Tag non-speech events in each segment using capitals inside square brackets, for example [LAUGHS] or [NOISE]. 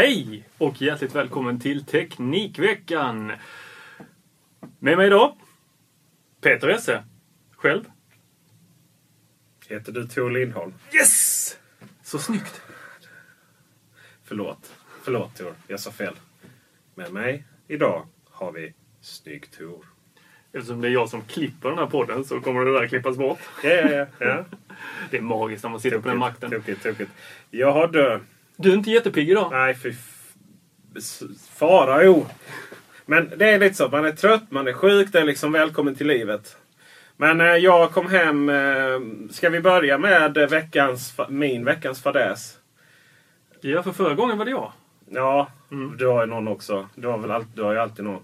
Hej och hjärtligt välkommen till Teknikveckan. Med mig idag, Peter Esse. Själv? Heter du Tor Lindholm? Yes! Så snyggt. Förlåt. Förlåt Tor, jag sa fel. Med mig idag har vi Snygg Tor. Eftersom det är jag som klipper den här podden så kommer det där klippas bort. Ja, ja, ja. ja. [LAUGHS] Det är magiskt när man sitter på den makten. Tokigt, tokigt. Jag har dö. Du är inte jättepigg idag. Nej, fy... Fara, jo. Men det är lite så. Man är trött, man är sjuk. Det är liksom välkommen till livet. Men eh, jag kom hem. Eh, ska vi börja med veckans, min veckans fadäs? Ja, för förra gången var det jag. Ja, du har ju någon också. Du har, väl all, du har ju alltid någon.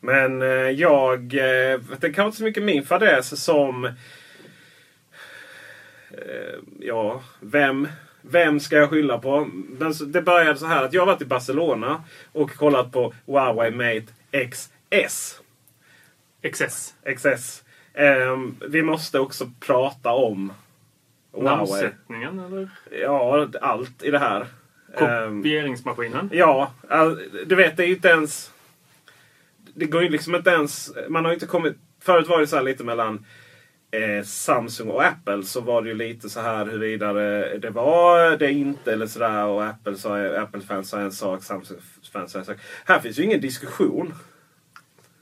Men eh, jag... Eh, det kanske inte så mycket min fadäs som... Eh, ja, vem, vem ska jag skylla på? Men det började så här att jag har varit i Barcelona och kollat på Huawei Mate XS. XS. XS. Eh, vi måste också prata om Huawei. Namnsättningen eller Ja, allt i det här. Ehm, kopieringsmaskinen. Ja, all, du vet det är ju inte ens... Det går ju liksom inte ens... Man har inte kommit... Förut var det så lite mellan eh, Samsung och Apple. Så var det ju lite så här huruvida det, det var det inte eller sådär. Och Apple sa, Apple-fans sa en sak, Samsung-fans sa en sak. Här finns ju ingen diskussion.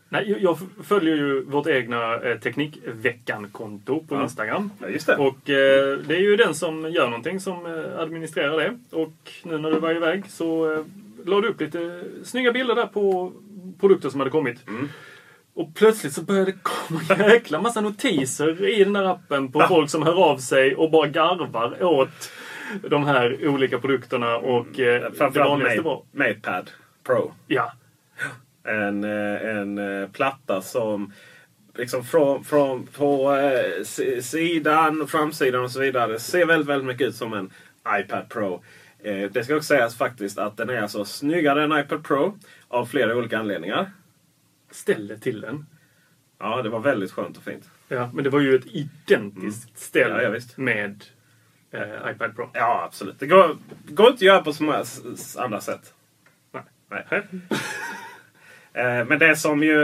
Nej, jag- jag följer ju vårt egna eh, Teknikveckan-konto på Ja. Instagram. Ja, just det. Och eh, det är ju den som gör någonting som eh, administrerar det. Och nu när du var iväg så eh, la du upp lite snygga bilder där på produkter som hade kommit. Mm. Och plötsligt så började det komma en jäkla massa notiser i den där appen på folk som hör av sig och bara garvar åt de här olika produkterna. Och eh, det Framförallt var... MatePad Pro. Ja, En, eh, en eh, platta som liksom från, från på eh, si- sidan, framsidan och så vidare ser väldigt, väldigt mycket ut som en iPad Pro. Eh, det ska också sägas faktiskt att den är alltså snyggare än iPad Pro av flera olika anledningar. Ställ det till den. Ja, det var väldigt skönt och fint. Ja, men det var ju ett identiskt Mm. Ja, ja, visst. med eh, iPad Pro. Ja, absolut. Det går, går inte att göra på så många andra sätt. Nej. Nej. [LAUGHS] Eh, Men det som ju...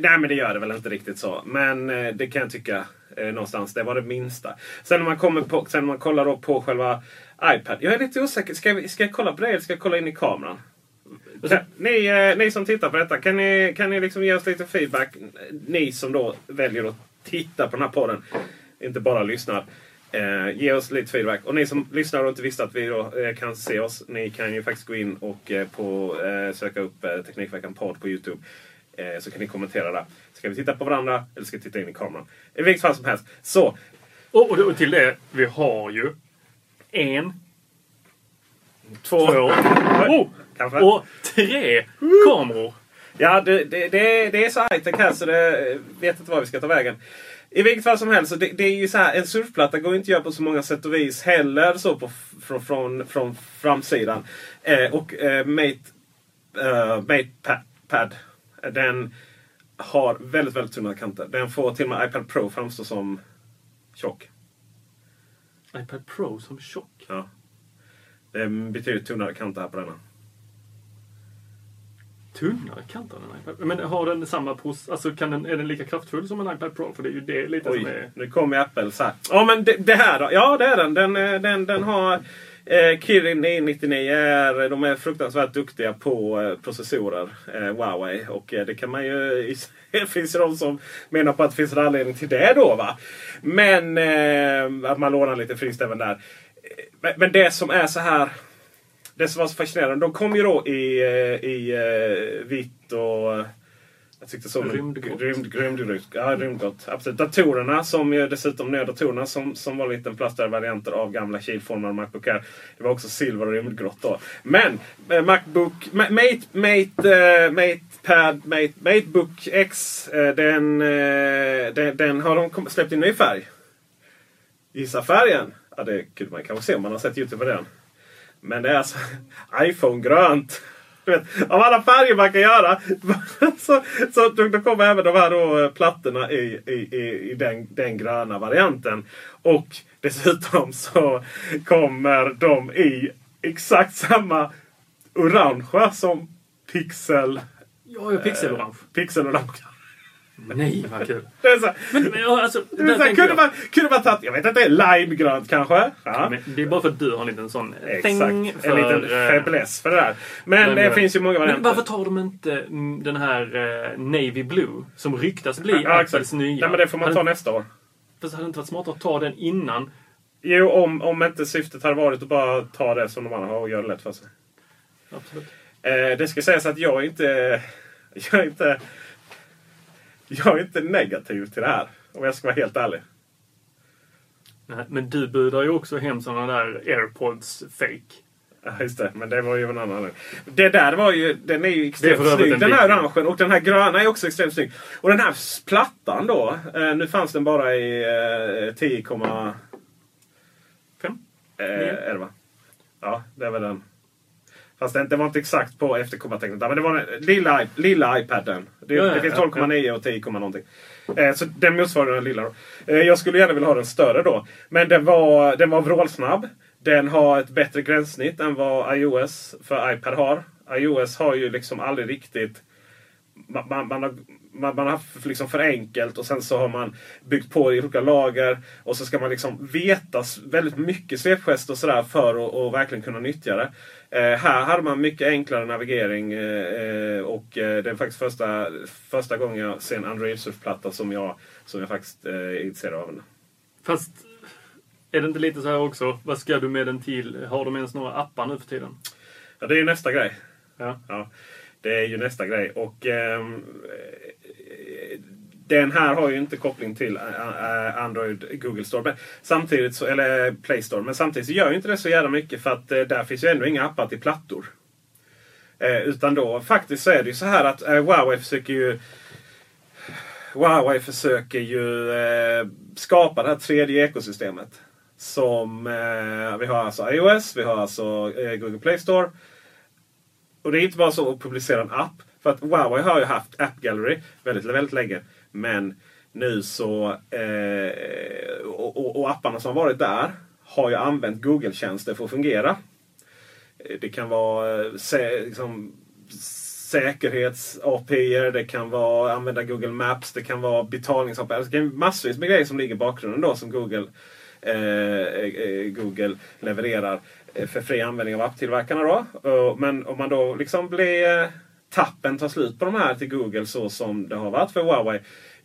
Nej men det gör det väl inte riktigt så. Men eh, det kan jag tycka eh, någonstans. Det var det minsta. Sen när man, kommer på, sen när man kollar då på själva iPad. Jag är lite osäker. Ska, vi, ska jag kolla på det eller ska jag kolla in i kameran? Kan, ni, eh, ni som tittar på detta, kan ni, kan ni liksom ge oss lite feedback? Ni som då väljer att titta på den här podden. Inte bara lyssnar. Eh, ge oss lite feedback. Och ni som lyssnar och inte visste att vi då, eh, kan se oss. Ni kan ju faktiskt gå in och eh, på, eh, söka upp eh, Teknikveckan podd på Youtube. Så kan ni kommentera där. Ska vi titta på varandra eller ska vi titta in i kameran? I vilket fall som helst. Så. Och, och, och till det, vi har ju en, Två. två oh, Kanske. och tre kameror. Ja, det, det, det, det är så high tech här så det vet inte var vi ska ta vägen. I vilket fall som helst, så det, det är ju så här, en surfplatta går inte att göra på så många sätt och vis heller så på, från, från, från framsidan. Eh, och eh, Mate, eh, Mate pa, Pad, den har väldigt, väldigt tunna kanter. Den får till och med iPad Pro framstå som tjock. iPad Pro som tjock. Ja. Det är betydligt tunnare kanter här på denna. Tunnare kanter än en iPad. Men har den samma pros... Alltså kan den, är den lika kraftfull som en iPad Pro? För det är ju det lite som Oj, är... nu kommer Apple så här. Ja men det, det här då? Ja det är den. Den, eh, den, den har eh, Kirin 999. Är, de är fruktansvärt duktiga på eh, processorer. Eh, Huawei. Och eh, det kan man ju... [LAUGHS] Det finns ju de som menar på att det finns en anledning till det då va. Men eh, att man lånar lite friskt även där. Eh, Men, men det som är så här. Det som var så fascinerande. De kom ju då i, eh, i eh, vitt och... Jag tyckte så. Rymdgrått. Rymd, rymdgrått. Ja, rymdgrått. Absolut. Datorerna som ju dessutom, nya datorerna som, som var lite plastade varianter av gamla kilformade Macbook Air. Det var också silver och rymdgrått då. Men eh, Macbook, Ma- Mate, Mate, eh, Mate Pad, Mate, Matebook X. Eh, den, eh, den, den har de släppt i ny färg. Gissa färgen? Ja, det kunde man kanske se om man har sett Youtube på den. Men det är alltså iPhone-grönt. Du vet, av alla färger man kan göra. [LAUGHS] så, så då, kommer även de här då, eh, plattorna i, i, i, i den, den gröna varianten. Och dessutom så kommer de i exakt samma orangea som Pixel. Ja, pixelorange. Pixel-orange. Nej, vad kul. Det är så, Men, men ja, alltså, det där är så, här, tänker kunde, jag. man, kunde man tagit, jag vet inte, limegrönt kanske? Ja. Men det är bara för att du har en liten sån Exakt. thing En för, liten eh, fäbless för det där. Men det finns ju många varianter. Men varför tar de inte den här eh, Navy Blue som ryktas bli Ja, Apples nya? Nej, men det får man Hade- ta nästa år. Fast hade det inte varit smartare att ta den innan? Jo, om, om inte syftet hade varit att bara ta det som de andra har och göra det lätt för sig. Absolut. Eh, det ska sägas att jag inte... [LAUGHS] Jag inte... Jag är inte negativ till det här. Om jag ska vara helt ärlig. Nej, Men du budar ju också hem såna där airpods fake. Ja, just det. Men det var ju en annan. Det där var ju... Den är ju Det är extremt övrigt snygg. en Den här orangen och den här gröna är också extremt snygg. Och den här plattan då. Eh, nu fanns den bara i eh, 10,... Fem? Eh, Nio. är det va? Ja, det är väl den. Fast det, det var inte exakt på efterkommatecknet. Men det var den lilla, lilla iPaden. Det, Ja, det finns ja, 12,9 och 10, någonting. Eh, så den motsvarar den lilla. Då. Eh, jag skulle gärna vilja ha den större då. Men den var, den var vrålsnabb. Den har ett bättre gränssnitt än vad iOS för iPad har. iOS har ju liksom aldrig riktigt man, man, man, har, man, man har haft liksom för enkelt och sen så har man byggt på i olika lager. Och så ska man liksom veta väldigt mycket svepgester och sådär för att verkligen kunna nyttja det. Eh, här hade man mycket enklare navigering eh, eh, och eh, det är faktiskt första, första gången jag ser en Android surfplatta som jag, som jag faktiskt eh, är intresserad av. Fast är det inte lite så här också? Vad ska du med den till? Har de ens några appar nu för tiden? Ja, det är ju nästa grej. Ja. Ja, det är ju nästa grej. Och eh, Den här har ju inte koppling till Android Google Store. Men samtidigt så, eller Play Store. Men samtidigt så gör ju inte det så jävla mycket för att eh, där finns ju ändå inga appar till plattor. Eh, utan då faktiskt så är det ju så här att eh, Huawei försöker ju Huawei försöker ju eh, skapa det här tredje ekosystemet. Som eh, vi har alltså iOS, vi har alltså eh, Google Play Store. Och det är inte bara så att publicera en app. För att Huawei har ju haft App Gallery väldigt, väldigt länge. Men nu så... Eh, och, och, och apparna som har varit där har ju använt Google-tjänster för att fungera. Eh, det kan vara eh, sä, liksom, säkerhets-API, det kan vara använda Google Maps, det kan vara betalnings-API. Alltså, det kan vara massvis med grejer som ligger i bakgrunden då som Google, eh, eh, Google levererar eh, för fri användning av apptillverkarna. Då. Eh, Men om man då liksom blir eh, tappen tar slut på de här till Google så som det har varit för Huawei.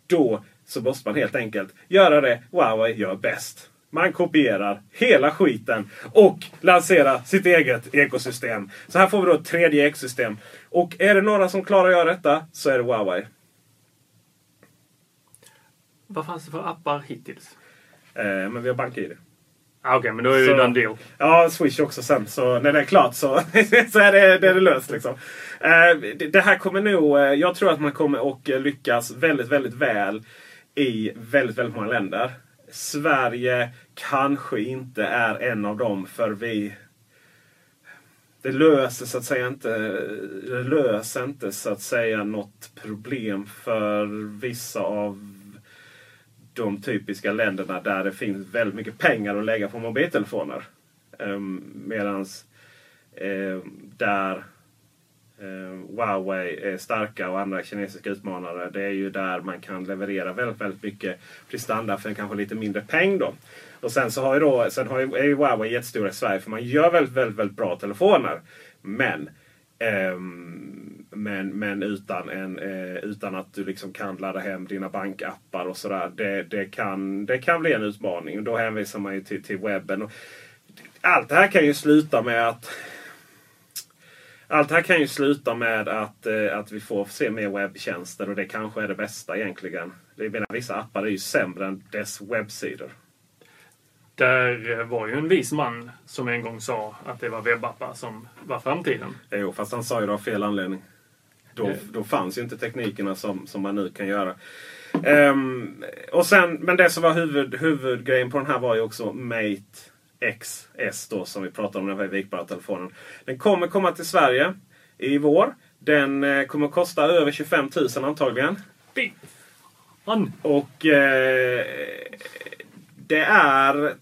Då så måste man helt enkelt göra det Huawei gör bäst. Man kopierar hela skiten och lanserar sitt eget ekosystem. Så här får vi då ett tredje ekosystem. Och är det några som klarar att göra detta så är det Huawei. Vad fanns det för appar hittills? Eh, men vi har BankID. Ah, Okej, men då är det ju den deal. Ja, Swish också sen. Så när det är klart så, [LAUGHS] så är, det, det är det löst. Liksom. Eh, det, här kommer nog... eh, jag tror att man kommer att lyckas väldigt, väldigt väl i väldigt, väldigt många länder. Sverige kanske inte är en av dem för vi... Det löser så att säga inte, det löser inte så att säga något problem för vissa av de typiska länderna där det finns väldigt mycket pengar att lägga på mobiltelefoner. Um, medans ehm, där ehm, Huawei är starka och andra kinesiska utmanare. Det är ju där man kan leverera väldigt, väldigt mycket prestanda för en kanske lite mindre peng. Då. Och sen så har ju då, sen har ju, är ju Huawei jättestora i Sverige för man gör väldigt, väldigt, väldigt bra telefoner. Men ehm, men, men utan, en, eh, utan att du liksom kan ladda hem dina bankappar och sådär. Det, det, kan, det kan bli en utmaning. Och då hänvisar man ju till, till webben. Allt det här kan ju sluta med att allt det här kan ju sluta med att, eh, att vi får se mer webbtjänster och det kanske är det bästa egentligen. Jag menar, vissa appar är ju sämre än dess webbsidor. Där var ju en vis man som en gång sa att det var webbappar som var framtiden. Jo, fast han sa ju det av fel anledning. Då, då fanns ju inte teknikerna som, som man nu kan göra. Ehm, och sen, men det som var huvud, huvudgrejen på den här var ju också Mate XS då som vi pratade om, den här vikbara telefonen. Den kommer komma till Sverige i vår. Den eh, kommer kosta över 25 000 antagligen. Fan! Och eh, det är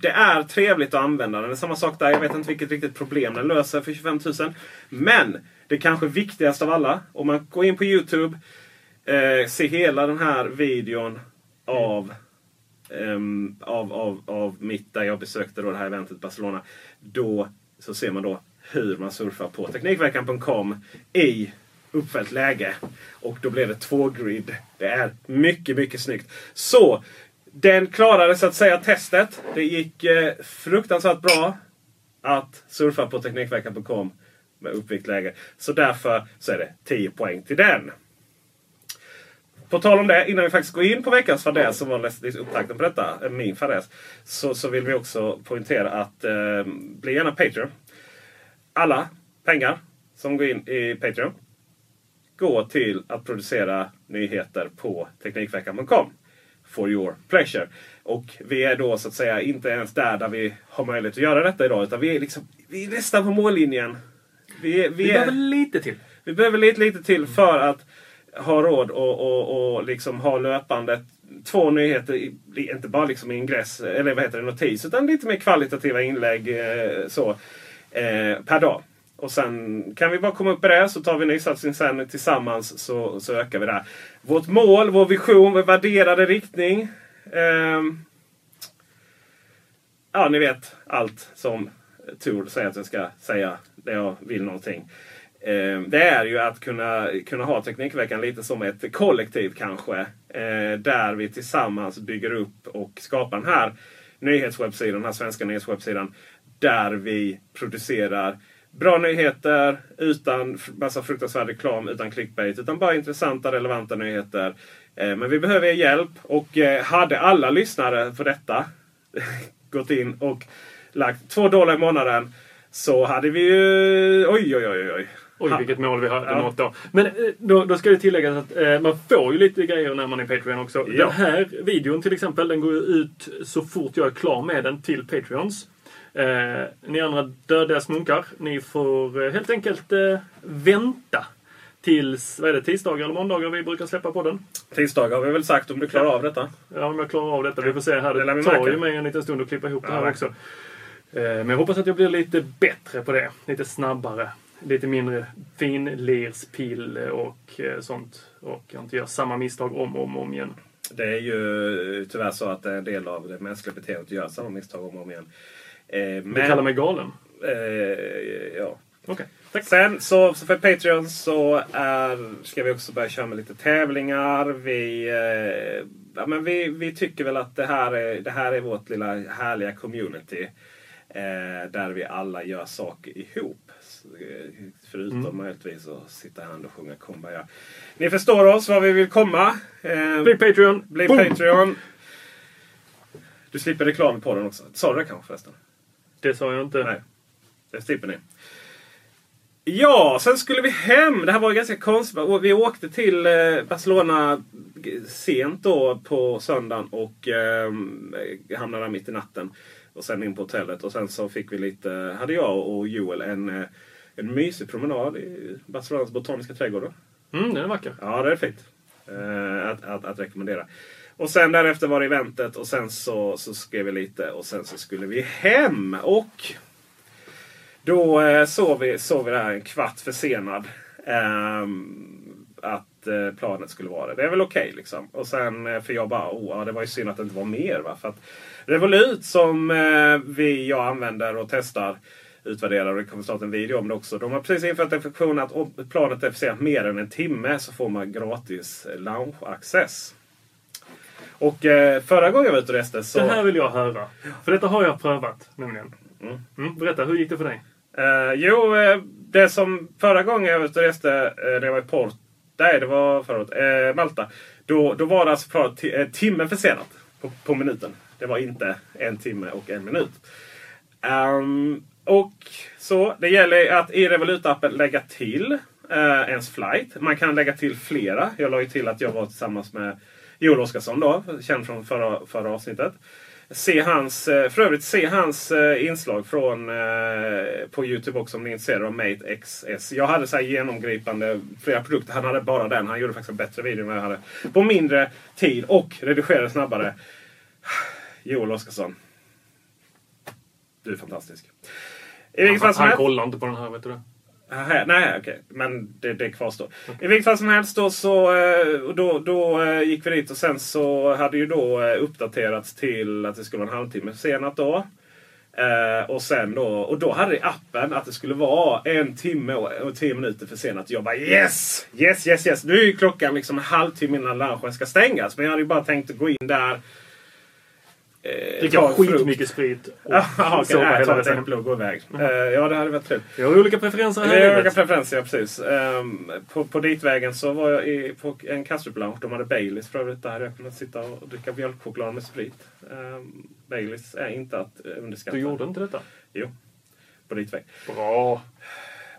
det är trevligt att använda den. Det är samma sak där. Jag vet inte vilket riktigt problem den löser för 25 000. Men det kanske viktigaste av alla. Om man går in på Youtube. Eh, ser hela den här videon av, ehm, av, av, av mitt där jag besökte då det här eventet i Barcelona. Då så ser man då hur man surfar på Teknikveckan.com i uppfällt läge. Och då blir det två grid. Det är mycket, mycket snyggt. Så den klarade så att säga testet. Det gick eh, fruktansvärt bra att surfa på Teknikveckan.com med uppvikt läge. Så därför så är det 10 poäng till den. På tal om det, innan vi faktiskt går in på veckans fadäs som var nästan liksom upptakten på detta, eh, min fadäs. Så, så vill vi också poängtera att eh, bli gärna Patreon. Alla pengar som går in i Patreon går till att producera nyheter på Teknikveckan.com. For your pleasure. Och vi är då så att säga inte ens där där vi har möjlighet att göra detta idag. Utan vi är, liksom, vi är nästan på mållinjen. Vi, är, vi, Vi är, behöver lite till. vi behöver lite, lite till för att ha råd och, och, och liksom ha löpande två nyheter, i- inte bara liksom ingress, eller vad heter det, notis, utan lite mer kvalitativa inlägg eh, så, eh, per dag. Och sen kan vi bara komma upp i det så tar vi nysatsning sen tillsammans så, så ökar vi det. här. Vårt mål, vår vision, vår värderade riktning. ehm, ja, ni vet allt som Tor säger att jag ska säga när jag vill någonting. Ehm, det är ju att kunna, kunna ha Teknikveckan lite som ett kollektiv kanske. Eh, där vi tillsammans bygger upp och skapar den här nyhetswebbsidan, den här svenska nyhetswebbsidan. Där vi producerar bra nyheter utan massa fruktansvärd reklam, utan clickbait. Utan bara intressanta, relevanta nyheter. Eh, men vi behöver er hjälp. Och eh, hade alla lyssnare på detta [LAUGHS] gått in och lagt två dollar i månaden så hade vi ju... Oj, oj, oj, oj. Oj, vilket mål vi hade Ja. nått då. Men eh, då, då ska det tilläggas att eh, man får ju lite grejer när man är Patreon också. Ja. Den här videon till exempel, den går ju ut så fort jag är klar med den till Patreons. Eh, ni andra dödliga smunkar, ni får eh, helt enkelt eh, vänta tills, vad är det, tisdagar eller måndagar vi brukar släppa på den. Tisdagar har vi väl sagt om du klarar av detta. Ja, om jag klarar av detta. Vi får se här. Det Det tar ju mig en liten stund att klippa ihop det Ja, här också. Eh, Men jag hoppas att jag blir lite bättre på det. Lite snabbare. Lite mindre finlirspill och eh, sånt. Och jag inte gör samma misstag om och om, om igen. Det är ju tyvärr så att en del av det mänskliga beteendet att göra samma misstag om och om igen. Eh, Du men, kallar mig galen? eh, ja. Okej, tack. Sen så, så för Patreon så är, ska vi också börja köra med lite tävlingar. Vi, eh, ja, men vi, vi tycker väl att det här är, det här är vårt lilla härliga community. Eh, där vi alla gör saker ihop. Eh, Förutom Mm. möjligtvis att sitta här och sjunga Kumbaya. Ni förstår oss var vi vill komma. Eh, Bli Patreon! bli Boom! Patreon. [LAUGHS] Du slipper reklam på den också. Sa du det kanske förresten? Det sa jag inte. Nej. Det slipper ni. Ja, sen skulle vi hem. Det här var ganska konstigt. Vi åkte till eh, Barcelona sent då på söndagen och eh, hamnade där mitt i natten. Och sen in på hotellet. Och sen så fick vi lite, hade jag och Joel en, eh, en mysig promenad i Barcelonas botaniska trädgård. Mm, den är vacker. Ja, det är fint. Eh, att, att, att rekommendera. Och sen därefter var det eventet och sen så, så skrev vi lite och sen så skulle vi hem. Och då eh, sov, vi, sov vi där en kvart försenad. ehm, att eh, planet skulle vara det. Det är väl okej liksom. Och sen, eh, för jag bara, oh, ja, det var ju synd att det inte var mer. Va? För att Revolut som eh, vi, jag använder och testar utvärderar och det kommer snart en video om det också. De har precis infört en funktion att om planet är försenat mer än en timme så får man gratis lounge-access. Och eh, förra gången jag var ute och reste så... Det här vill jag höra. För detta har jag prövat nämligen. Mm, berätta, hur gick det för dig? Eh, jo, eh, det som förra gången jag var ute och reste, eh, det var i Port... Nej, det var förut. Eh, Malta. Då, då var det alltså för t- eh, en försenat på, på minuten. Det var inte en timme och en minut. Um, och så, det gäller att i Revolut-appen lägga till eh, ens flight. Man kan lägga till flera. Jag la ju till att jag var tillsammans med Joel Oscarsson då, känd från förra, förra avsnittet. Se hans, eh, för övrigt se hans eh, inslag från, eh, på Youtube också om ni är intresserade av Mate XS. Jag hade så genomgripande flera produkter. Han hade bara den. Han gjorde faktiskt en bättre video än vad jag hade. På mindre tid och redigerade snabbare. Joel Oscarsson. Du är fantastisk. I Han, han kollar inte på den här, vet du det? Aha, nej, okej. Men det, det kvarstår. I vilket fall som helst då, så eh, och då, då eh, gick vi dit och sen så hade ju då eh, uppdaterats till att det skulle vara en halvtimme senat då. Eh, och sen då, och då hade appen att det skulle vara en timme och, och tio minuter försenat. Jag bara yes! Yes, yes, yes! Nu är ju klockan liksom en halvtimme innan lunchen ska stängas. Men jag hade ju bara tänkt att gå in där. Eh, Dricka skitmycket sprit och [LAUGHS] Jaha, okej. sova hela resan. äpple och gå iväg. Eh, ja, det hade varit kul. Vi har olika preferenser här Det i är olika preferenser, ja, precis. Ehm, på, på ditvägen så var jag i, på en Kastrup Lounge. De hade Baileys för övrigt. Där hade jag kunnat sitta och dricka mjölkchoklad med sprit. Um, Baileys är inte att underskatta. Du gjorde inte detta? Jo. På ditväg. Bra.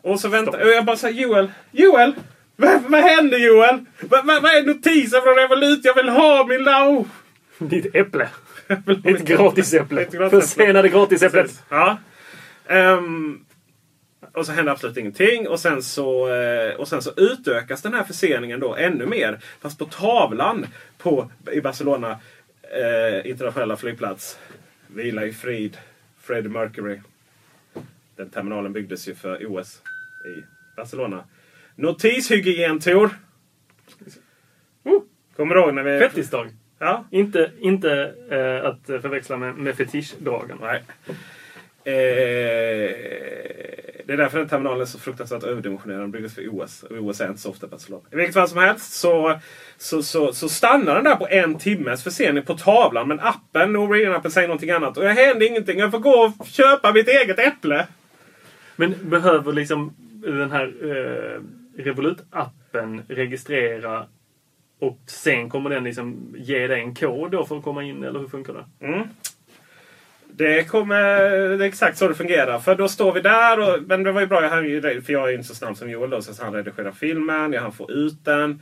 Och så väntar jag bara säger Joel, Joel! Vad, vad händer Joel? Vad, vad, vad är notisen från Revolut? Jag vill ha min lounge! [LAUGHS] Ditt äpple. [LAUGHS] Ett gratisäpple. Försenade gratisäpplet. Ja. Ehm, och så händer absolut ingenting. Och sen, så, eh, och sen så utökas den här förseningen då ännu mer. Fast på tavlan på, i Barcelona eh, internationella flygplats. Vila i frid, Freddie Mercury. Den terminalen byggdes ju för OS i Barcelona. Notishygientor. Oh, kommer du ihåg när vi... Fettisdag. Ja, Inte, inte eh, att förväxla med, med fetischdagen. Nej. Eh, det är därför den terminalen är så fruktansvärt överdimensionerad. Den byggdes för OS. Och OS är inte så ofta Barcelona. I vilket fall som helst så, så, så, så stannar den där på en timmes försening på tavlan. Men appen, Norwegian-appen, säger någonting annat. Och det händer ingenting. Jag får gå och köpa mitt eget äpple. Men behöver liksom den här eh, Revolut-appen registrera och sen kommer den liksom ge dig en kod då för att komma in, eller hur funkar det? Mm. Det kommer... Det är exakt så det fungerar. För då står vi där. Och, men det var ju bra, jag hann ju- för jag är inte så snabb som Joel då. Så han redigerar filmen, jag hann få ut den.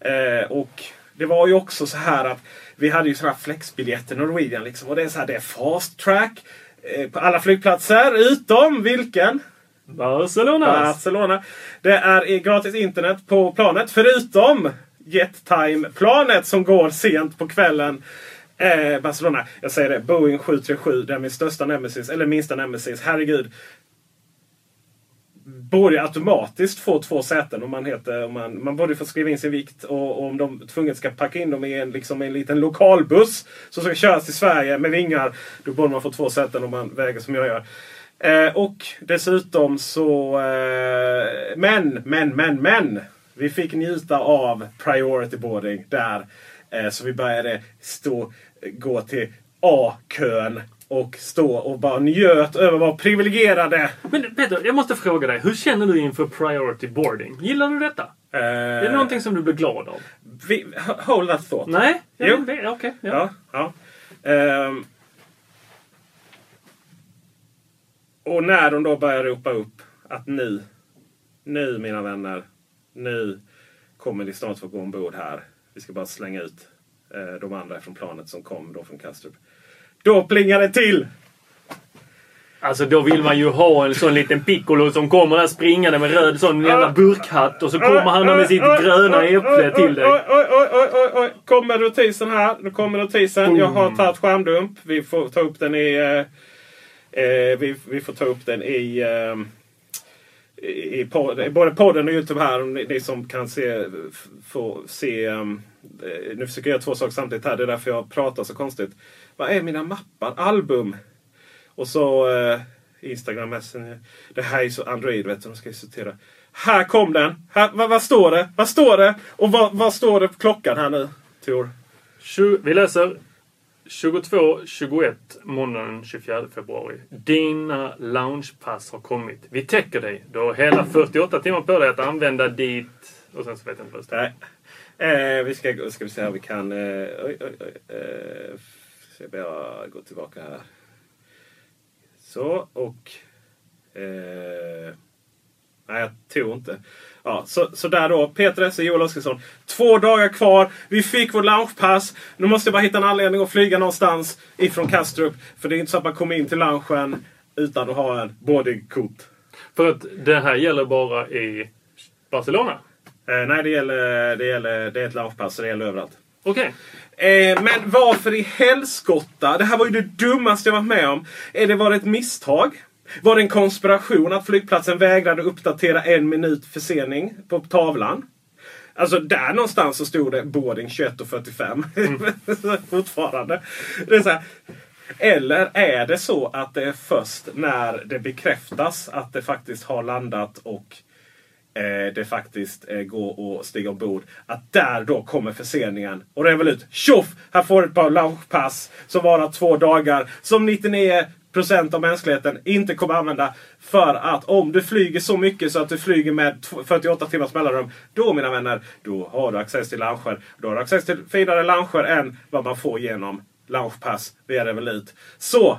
Eh, och det var ju också så här att vi hade ju sådana här flexbiljetter Norwegian. Liksom, och det är så här, det är fast track. Eh, på alla flygplatser utom vilken? Barcelona! Barcelona. Det är gratis internet på planet förutom JetTime-planet som går sent på kvällen. Eh, Barcelona. Jag säger det, Boeing 737. Det är min största nemesis, eller minsta nemesis. Herregud. Borde automatiskt få två säten om man heter... Om man, man borde få skriva in sin vikt och, och om de tvunget ska packa in dem i en, liksom en liten lokalbuss som ska köras till Sverige med vingar. Då borde man få två säten om man väger som jag gör. Eh, och dessutom så... Eh, men, men, men, men! Vi fick njuta av priority boarding där. Eh, så vi började stå, gå till A-kön och stå och bara njöt över att vara privilegierade. Men Peter, jag måste fråga dig. Hur känner du inför priority boarding? Gillar du detta? Uh, är det någonting som du blir glad av? Vi, hold that thought. Nej, Jo. okej. Okay, ja. ja, ja. Um, och när de då börjar ropa upp att nu, nu mina vänner, nu kommer ni snart få gå ombord här. Vi ska bara slänga ut eh, de andra från planet som kom då från Kastrup. Då plingar det till! Alltså då vill man ju ha en sån liten piccolo som kommer där springande med röd sån jävla burkhatt och så kommer han med sitt gröna äpple till dig. Oj, oj, oj, oj, oj. Kommer notisen här. Nu kommer notisen. Jag har tagit skärmdump. Vi får ta upp den i... Eh, eh, vi, vi får ta upp den i... Eh, i pod, både podden och Youtube här. Om ni, ni som kan se... Få se... Um, nu försöker jag göra två saker samtidigt här. Det är därför jag pratar så konstigt. Vad är mina mappar? Album. Och så uh, Instagram Messenger. Det här är så Android vet du. De ska ju sortera. Här kom den! Här, vad, vad står det? Vad står det? Och vad, vad står det på klockan här nu? Tor? Vi läser 22.21 måndagen den 24 februari. Dina loungepass har kommit. Vi täcker dig. Du har hela 48 timmar på dig att använda ditt... Och sen så vet jag inte vad det står. Nej. Eh, vi ska, ska vi se här vi kan... Eh, oj, oj, oj. Eh, ska jag bara gå tillbaka här. Så och... Eh, nej, jag tror inte. Ja, så, så där då. Peter Esse, Joel Oskarsson. Två dagar kvar. Vi fick vårt loungepass. Nu måste jag bara hitta en anledning att flyga någonstans ifrån Kastrup. För det är inte så att man kommer in till loungen utan att ha en boardingkort. För att det här gäller bara i Barcelona. Eh, nej, det gäller, det gäller... Det är ett loungepass så det gäller överallt. Okej. Eh, men varför i helskotta? Det här var ju det dummaste jag varit med om. Är det var ett misstag? Var det en konspiration att flygplatsen vägrade uppdatera en minut försening på tavlan? Alltså där någonstans så stod det boarding 21.45. [LAUGHS] Fortfarande. Det är så här. Eller är det så att det är först när det bekräftas att det faktiskt har landat och eh, det faktiskt eh, går att stiga ombord. Att där då kommer förseningen. Och det är väl ut. Tjoff! Här får du ett par loungepass som varar två dagar. Som 99 procent av mänskligheten inte kommer använda. För att om du flyger så mycket så att du flyger med 48 timmars mellanrum. Då mina vänner, då har du access till lounger. Då har du access till finare lounger än vad man får genom loungepass via Revolut. Så!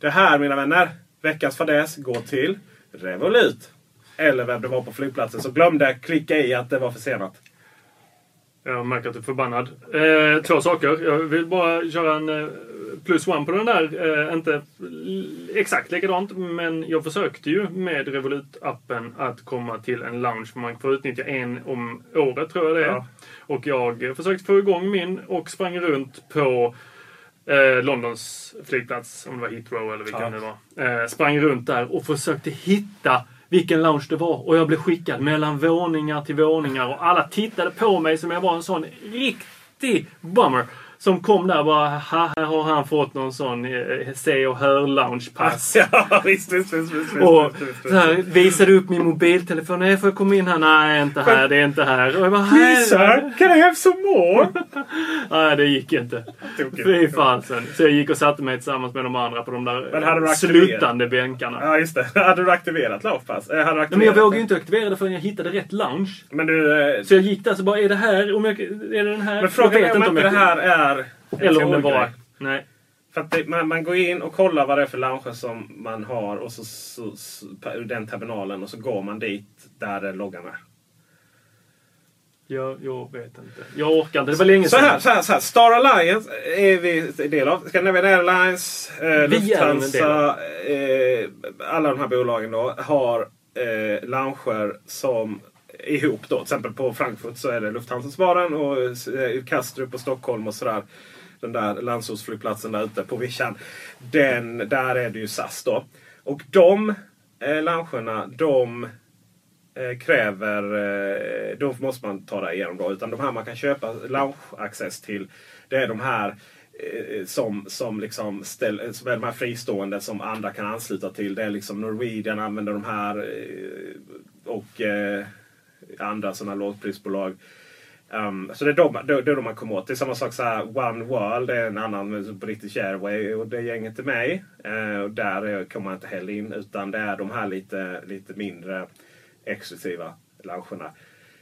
Det här mina vänner, veckans fadäs går till Revolut. Eller vem det var på flygplatsen som glömde klicka i att det var försenat. Jag märker att du är förbannad. Eh, två saker. Jag vill bara köra en eh, plus one på den där. Eh, inte exakt likadant, men jag försökte ju med Revolut-appen att komma till en lounge. Man får utnyttja en om året, tror jag det är. Ja. Och jag försökte få igång min och sprang runt på eh, Londons flygplats, om det var Heathrow eller vilken Ja. det var. Eh, sprang runt där och försökte hitta vilken lounge det var. Och jag blev skickad mellan våningar till våningar och alla tittade på mig som jag var en sån riktig bummer. Som kom där och bara, "Ha, här har han fått någon sån eh, se och hör loungepass. [LAUGHS] ja, visst, visst, visst, visst, Och visst, här, visade upp min mobiltelefon. Nej, får jag komma in här? Nej, inte här. Det är inte här. Och jag bara, Please sir, can I have some more? Nej, det gick inte. Fy fasen. Så jag gick och satte mig tillsammans med de andra på de där aktiverat? sluttande bänkarna. Ja, just det. [LAUGHS] Hade du aktiverat Lovepass? Eh, Hade du Nej, aktiverat men jag vågade ju inte aktivera det förrän jag hittade rätt lounge. Men du... eh, Så jag gick där så bara, är det här? Om jag, är det den här? Men frågan är om inte det här är... en Eller om det bara... Nej. För att det, man, man går in och kollar vad det är för lounger som man har och så, så, så den terminalen och så går man dit där loggan är. Jag, jag vet inte. Jag orkar inte. Det var länge Så sedan. här, så här, så här. Star Alliance är vi en del av. Scandinavian Airlines, eh, Lufthansa, eh, alla de här bolagen då har eh, lounger som ihop då. Till exempel på Frankfurt så är det Lufthansa-svaren och eh, Kastrup och Stockholm och sådär. Den där landsortsflygplatsen där ute på vischan. Den, där är det ju SAS då. Och de eh, loungerna, de eh, kräver... Eh, då måste man ta det igenom då. Utan de här man kan köpa lounge-access till. Det är de här eh, som, som, liksom ställ, eh, som är de här fristående som andra kan ansluta till. Det är liksom Norwegian använder de här. Och andra sådana lågprisbolag. Um, så det är, de, det, det är de man kommer åt. Det är samma sak så här, One World, det är en annan British Airway och det gänget är mig. Uh, ehm, och där kommer man inte heller in utan det är de här lite, lite mindre exklusiva loungerna.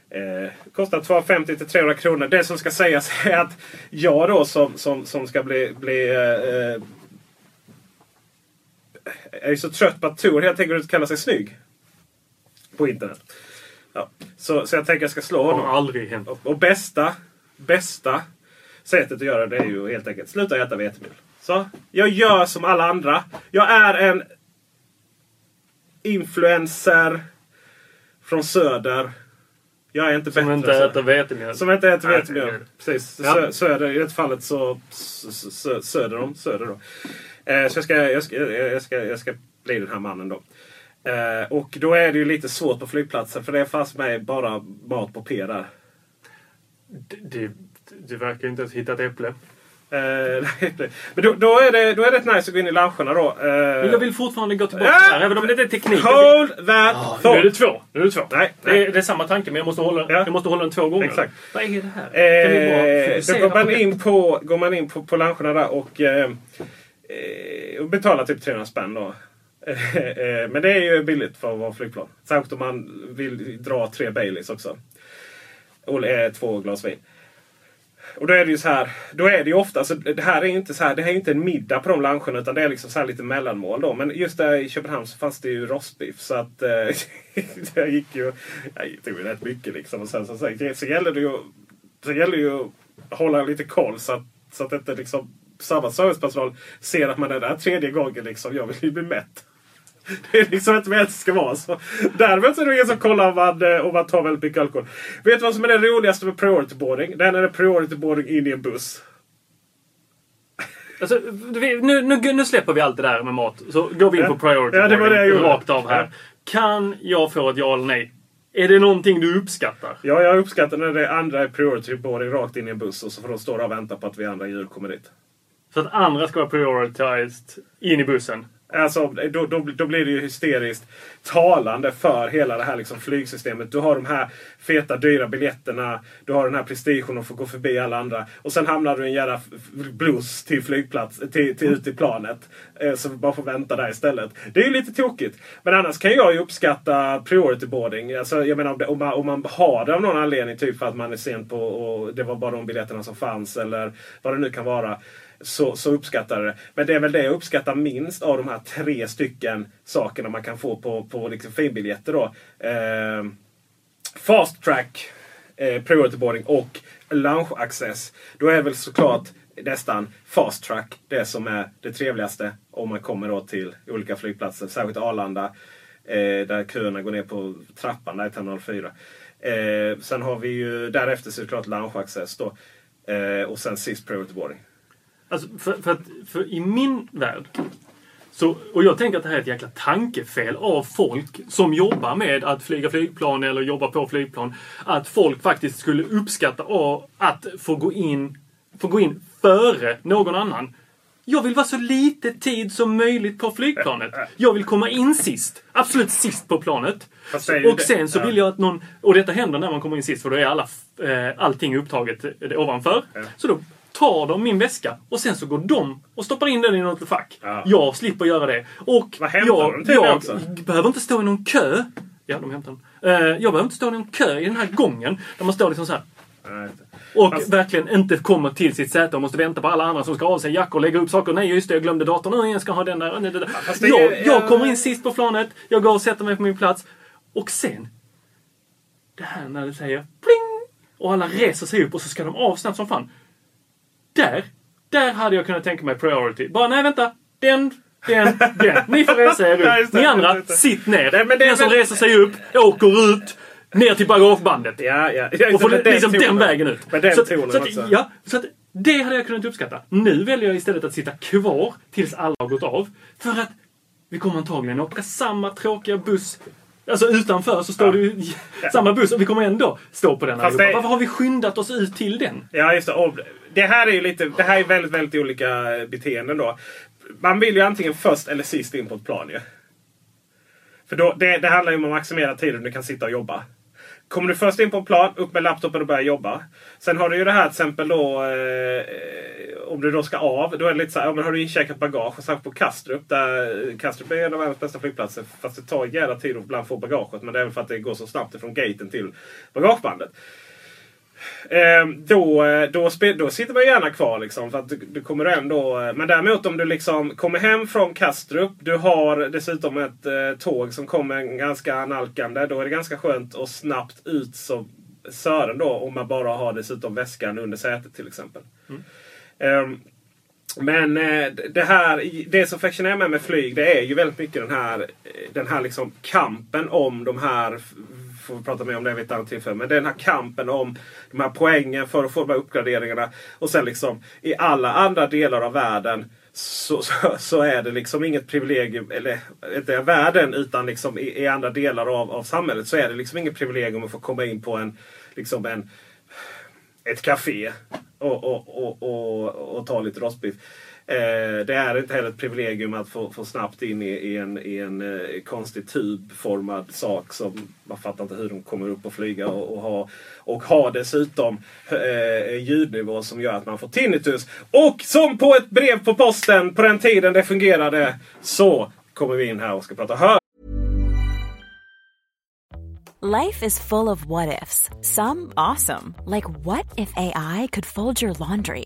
Eh, kostar 250 till 300 kronor. Det som ska sägas [LAUGHS] är att jag då som, som, som ska bli, bli eh, eh är ju så trött på att Tor helt enkelt inte kallar sig snygg. På internet. Ja. Så, så jag tänker jag ska slå honom. har aldrig hänt. Och, och bästa, bästa sättet att göra det är ju helt enkelt sluta äta vetemjöl. Så, jag gör som alla andra. Jag är en influencer från söder. Jag är inte Som bättre. inte äter vetemjöl. Som inte äter vetemjöl. Precis. Ja. Sö, söder, I det fallet så sö, sö, söder om. Söder då. Eh, så jag ska, jag, ska, jag, ska, jag ska bli den här mannen då. Eh, och då är det ju lite svårt på flygplatsen för det är fast med bara mat på P där. Det, det, du verkar inte ens hitta ett äpple. Eh, [LAUGHS] men då, då, är det, då är det rätt nice att gå in i loungerna då. Eh, Men jag vill fortfarande gå tillbaka Ah! här, även om det inte är teknik. Hold that Nu är thought! det två. Nu är det två. Nej, Det, nej. är, det är samma tanke, men jag måste hålla, Ja. jag måste hålla den två gånger. Exakt. Vad är det här? Eh, då går man det? in på, går man in på, på loungerna där och, eh, eh, och betalar typ 300 spänn då. [LAUGHS] Eh, men det är ju billigt för att vara flygplan. Särskilt om man vill dra tre Baileys också. Och eh, två glas vin. Och då är det ju så här. Då är det ju ofta, så det här är inte så här, det här är inte en middag på de luncherna utan det är liksom så här lite mellanmål då. Men just där i Köpenhamn så fanns det ju rostbiff så att eh, [LAUGHS] jag gick ju, jag tog ju rätt mycket liksom. Och sen så, så, så gäller det ju, så gäller det ju att hålla lite koll så att, så att inte liksom samma servicepersonal ser att man är där tredje gången liksom. Jag vill ju bli mätt. [LAUGHS] Det är liksom inte vad det ska vara. Så. Däremot så är det ingen som kollar om man, eh, om man tar väldigt mycket alkohol. Vet du vad som är det roligaste med priority boarding? Det är när det är priority boarding in i en buss. Alltså, vi- nu, nu, nu släpper vi allt det där med mat. Så går vi in Ja. på priority Ja, det var det jag gjorde. rakt av här. Ja. Kan jag få ett ja eller nej? Är det någonting du uppskattar? Ja, jag uppskattar när det andra är priority boarding rakt in i en buss och så får de stå där och vänta på att vi andra djur kommer dit. Så att andra ska vara prioritized in i bussen. Alltså, då, då, då blir det ju hysteriskt talande för hela det här liksom flygsystemet. Du har de här feta dyra biljetterna. Du har den här prestigen att få gå förbi alla andra. Och sen hamnar du i en jävla blues till flygplats, till, till ut i planet. Eh, så vi bara får vänta där istället. Det är ju lite tokigt. Men annars kan jag ju uppskatta priority boarding. Alltså, jag menar om, det, om, man, om man har det av någon anledning. Typ för att man är sen på och det var bara de biljetterna som fanns. Eller vad det nu kan vara så, så uppskattar jag det. Men det är väl det jag uppskattar minst av de här tre stycken sakerna man kan få på, på liksom finbiljetter. Då. Eh, fast track, eh, priority boarding och lounge access. Då är väl såklart nästan fast track det som är det trevligaste om man kommer då till olika flygplatser. Särskilt Arlanda eh, där köerna går ner på trappan där i terminal 4. Eh, sen har vi ju därefter såklart lounge access då. Eh, och sen sist priority boarding. Alltså, för, för, att, för i min värld så, och jag tänker att det här är ett jäkla tankefel av folk som jobbar med att flyga flygplan eller jobbar på flygplan. Att folk faktiskt skulle uppskatta att få gå in, få gå in före någon annan. Jag vill vara så lite tid som möjligt på flygplanet. Jag vill komma in sist. Absolut sist på planet. Och sen så vill jag att någon... Och detta händer när man kommer in sist för då är alla, eh, allting upptaget eh, ovanför. Så då tar de min väska och sen så går de och stoppar in den i något fack. Ja. Jag slipper göra det. Och Vad jag, de till jag också? behöver inte stå i någon kö. Ja, de hämtar den. Eh, jag behöver inte stå i någon kö i den här gången. Där man står liksom så här. Och Fast- verkligen inte kommer till sitt säte och måste vänta på alla andra som ska av sig jackor och lägga upp saker. Nej, just det, jag glömde datorn. Nej, jag ska ha den där. Nej, det där. det Jag, är- jag ja. kommer in sist på planet. Jag går och sätter mig på min plats. Och sen... Det här när det säger pling! Och alla reser sig upp och så ska de av snabbt som fan. Där, där hade jag kunnat tänka mig priority. Bara, nej vänta. Den, den, den. Ni får resa er [LAUGHS] upp. Ni andra, sitt ner. Nej, men det är den som reser sig upp, åker ut, ner till bagagebandet. Ja, ja. ja Och får liksom den vägen ut. Med den så, tonen så att, ja, så att det hade jag kunnat uppskatta. Nu väljer jag istället att sitta kvar tills alla har gått av. För att vi kommer antagligen åka samma tråkiga buss. Alltså utanför så står det ju samma buss och vi kommer ändå stå på den Fast allihopa. det- Varför har vi skyndat oss ut till den? Ja, just det. Och det här är ju lite, det här är väldigt, väldigt olika beteenden då. Man vill ju antingen först eller sist in på ett plan ju. För då, det, det handlar ju om att maximera tiden du kan sitta och jobba. Kommer du först in på en plan, upp med laptopen och börja jobba. Sen har du ju det här till exempel då eh, om du då ska av. Då är det lite så här, ja, men har du incheckat bagage? Särskilt på Kastrup. Där, Kastrup är en av världens bästa flygplatser. Fast det tar jävla tid att ibland få bagaget. Men det är väl för att det går så snabbt från gaten till bagagebandet. Eh, då, eh, då, då sitter man gärna kvar liksom. För att du, du kommer ändå... eh, Men däremot om du liksom kommer hem från Kastrup. Du har dessutom ett eh, tåg som kommer ganska analkande. Då är det ganska skönt att snabbt ut som Sören då. Om man bara har dessutom väskan under sätet till exempel. Ehm, men eh, det här, det som fascinerar mig med flyg det är ju väldigt mycket den här, den här liksom kampen om de här, får vi prata mer om det vid ett annat tillfälle, men den här kampen om de här poängen för att få de här uppgraderingarna. Och sen liksom i alla andra delar av världen så, så, så är det liksom inget privilegium, eller inte världen utan liksom i, i andra delar av, av samhället så är det liksom inget privilegium att få komma in på en, liksom en ett café och, och, och, och, och ta lite rostbiff. Eh, det är inte heller ett privilegium att få, få snabbt in i, i en, i en eh, konstig tubformad sak som man fattar inte hur de kommer upp och flyga och, och ha. Och ha dessutom eh, en ljudnivå som gör att man får tinnitus. Och som på ett brev på posten på den tiden det fungerade så kommer vi in här och ska prata hör. Life is full of what ifs. Some awesome, like what if AI could fold your laundry?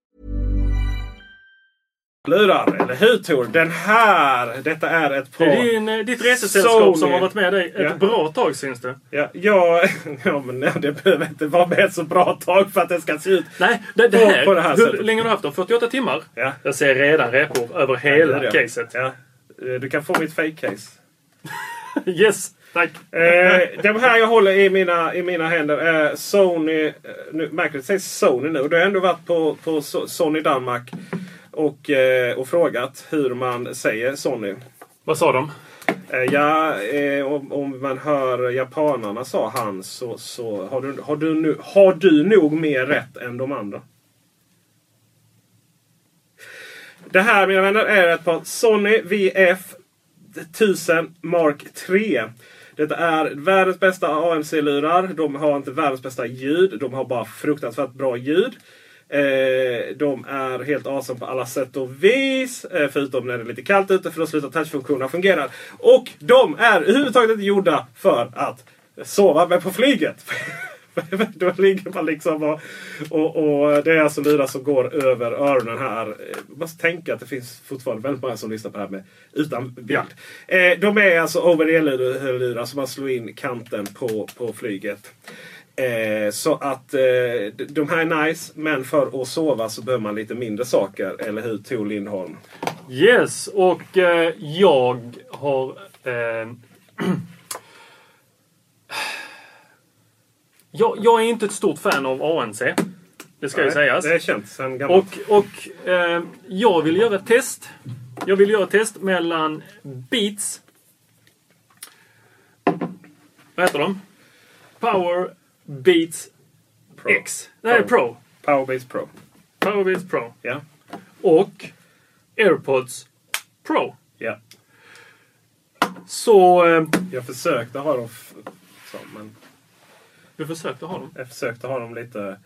Lurar, eller hur Tor? Den här, detta är ett par... Det är din, eh, ditt resesällskap som har varit med dig ett Ja. bra tag syns det. Ja, ja, [LAUGHS] ja, men nej, det behöver inte vara med ett så bra tag för att det ska se ut Nej, det, det på, här, på det här hur sättet. länge har du haft dem? 48 timmar? Ja. Jag ser redan repor över hela Ja, caset. Ja. Eh, Du kan få mitt fake-case. [LAUGHS] Yes, tack. Eh, de här jag håller i mina, i mina händer är Sony. eh, Nu, märker det sägs Sony nu. Du har ändå varit på, på So- Sony Danmark och, eh, och frågat hur man säger Sony. Vad sa de? Eh, ja, eh, om, om man hör japanerna sa han så, så har, du, har, du nu, har du nog mer rätt än de andra. Det här mina vänner är ett par Sony VF 1000 Mark 3. Detta är världens bästa AMC-lurar. De har inte världens bästa ljud. De har bara fruktansvärt bra ljud. Eh, de är helt awesome på alla sätt och vis. Eh, förutom när det är lite kallt ute för då slutar touchfunktionerna fungera. Och de är överhuvudtaget inte gjorda för att sova med på flyget. [LAUGHS] Då ligger man liksom och, och, och det är alltså lurar som går över öronen här. Eh, Man måste tänka att det finns fortfarande väldigt många som lyssnar på det här med utan bild. Eh, de är alltså over-ear-lurar som man slår in kanten på, på flyget. Eh, så att eh, de här är nice, men för att sova så behöver man lite mindre saker. Eller hur Tor Lindholm? Yes, och eh, jag har... Eh, [CLEARS THROAT] jag, jag är inte ett stort fan av ANC. Det ska ju Nej, sägas. Det är känt sen gammalt. Och, och eh, jag vill göra ett test. Jag vill göra ett test mellan Beats... Vad heter de? Power Beats X. Nej, Pro. Powerbeats Pro. Power Beats Pro. Ja. Och AirPods Pro. Ja. Så... Eh, Jag försökte ha dem f- så, men du försökte ha dem? jag försökte ha dem lite...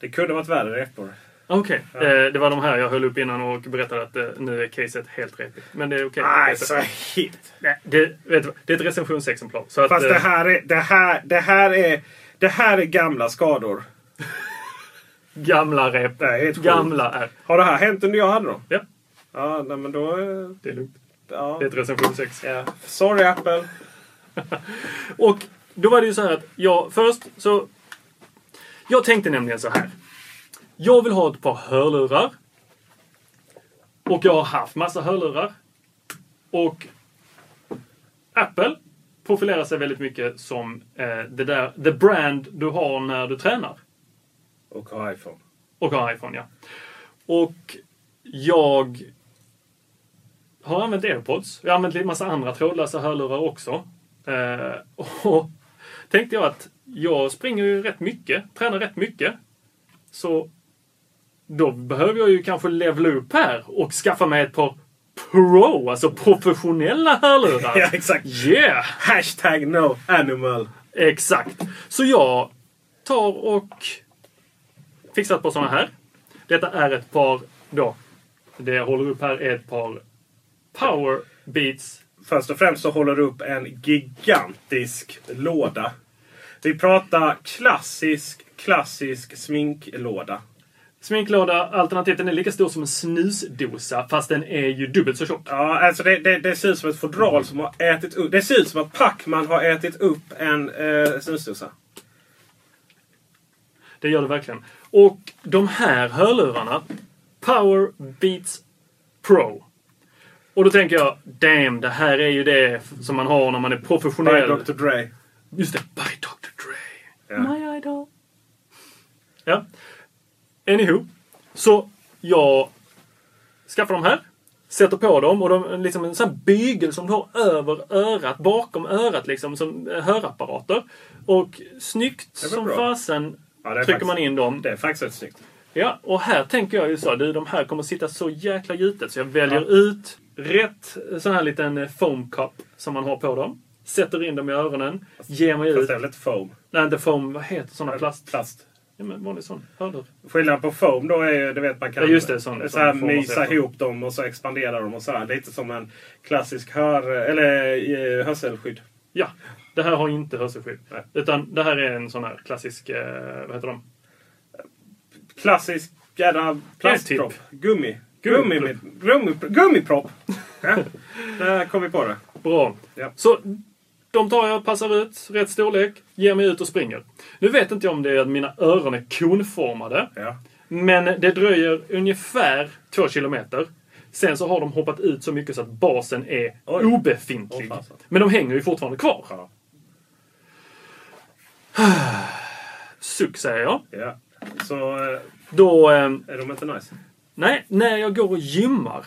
Det kunde varit värre repor. Okej. Ja. Eh, det var de här jag höll upp innan och berättade att eh, nu är caset helt repigt. Men det är okej. Nej, så hit. Nej, det, vet du, vad? det är ett recensionsexemplar. Så att, Fast eh, det här är... Det här, det här är... Det här är gamla skador. Gamla rep. Det är helt. Gamla är. Har det här hänt under jag hade dem? Ja. Ja, nej, men då... eh, Det är lugnt. Ja. Det är ett recensionsex. Ja. Sorry Apple. [LAUGHS] Och då var det ju så här att jag först så... Jag tänkte nämligen så här. Jag vill ha ett par hörlurar. Och jag har haft massa hörlurar. Och Apple profilerar sig väldigt mycket som eh, det där, the brand du har när du tränar. Och har iPhone. Och har iPhone, ja. Och jag har använt AirPods. Jag har använt lite massa andra trådlösa hörlurar också. Eh, och tänkte jag att jag springer ju rätt mycket, tränar rätt mycket. Så då behöver jag ju kanske levla upp här och skaffa mig ett par Pro, alltså professionella hörlurar. [LAUGHS] Ja, exakt. Yeah! Hashtag no animal. Exakt. Så jag tar och fixar ett par sådana här. Detta är ett par då. Det jag håller upp här är ett par Power Beats. Först och främst så håller du upp en gigantisk låda. Vi pratar klassisk, klassisk sminklåda. Sminklåda, alternativt den är lika stor som en snusdosa fast den är ju dubbelt så tjock. Ja, alltså det, det, det ser ut som ett fodral som har ätit upp... Det ser ut som att Pacman har ätit upp en eh, snusdosa. Det gör det verkligen. Och de här hörlurarna, Power Beats Pro. Och då tänker jag, damn, det här är ju det som man har när man är By professionell. Dr Dre. Just det, by Dr Dre. Ja. My idol. Ja. Anywho. Så jag skaffar de här. Sätter på dem och de, liksom en sån här bygel som du har över örat, bakom örat liksom, som eh, hörapparater. Och snyggt som bra. fasen Ja, trycker faktiskt- man in dem. Det är faktiskt rätt snyggt. Ja, och här tänker jag ju så. Du, de här kommer sitta så jäkla gjutet så jag väljer Ja. ut rätt sån här liten eh, foam cup som man har på dem. Sätter in dem i öronen. Ger mig Fast ut. det är väl inte foam? Nej, inte foam. Vad heter såna plast? Plast. Ja, men vanlig sån. Hörlur. Skillnaden på foam då är ju, du vet man kan Ja, just det, sån- så här sån mysa ihop dem och så expandera dem och så här. Lite som en klassisk hör, eller, eh, hörselskydd. Ja, det här har inte hörselskydd. Nej. Utan det här är en sån här klassisk, eh, vad heter de? Klassisk jävla plastpropp. Gummi. Gummi, Gummi. med, gummi, gummipropp. [LAUGHS] ja, där kom vi på det. Bra. Ja. Så de tar jag, passar ut, rätt storlek, ger mig ut och springer. Nu vet inte jag om det är att mina öron är konformade. Ja. Men det dröjer ungefär två kilometer. Sen så har de hoppat ut så mycket så att basen är Oj. obefintlig. Fasen. Men de hänger ju fortfarande kvar. Ja. [SIGHS] Suck säger jag. ja. Så eh, Då... Eh, är de inte nice. nej, när jag går och gymmar.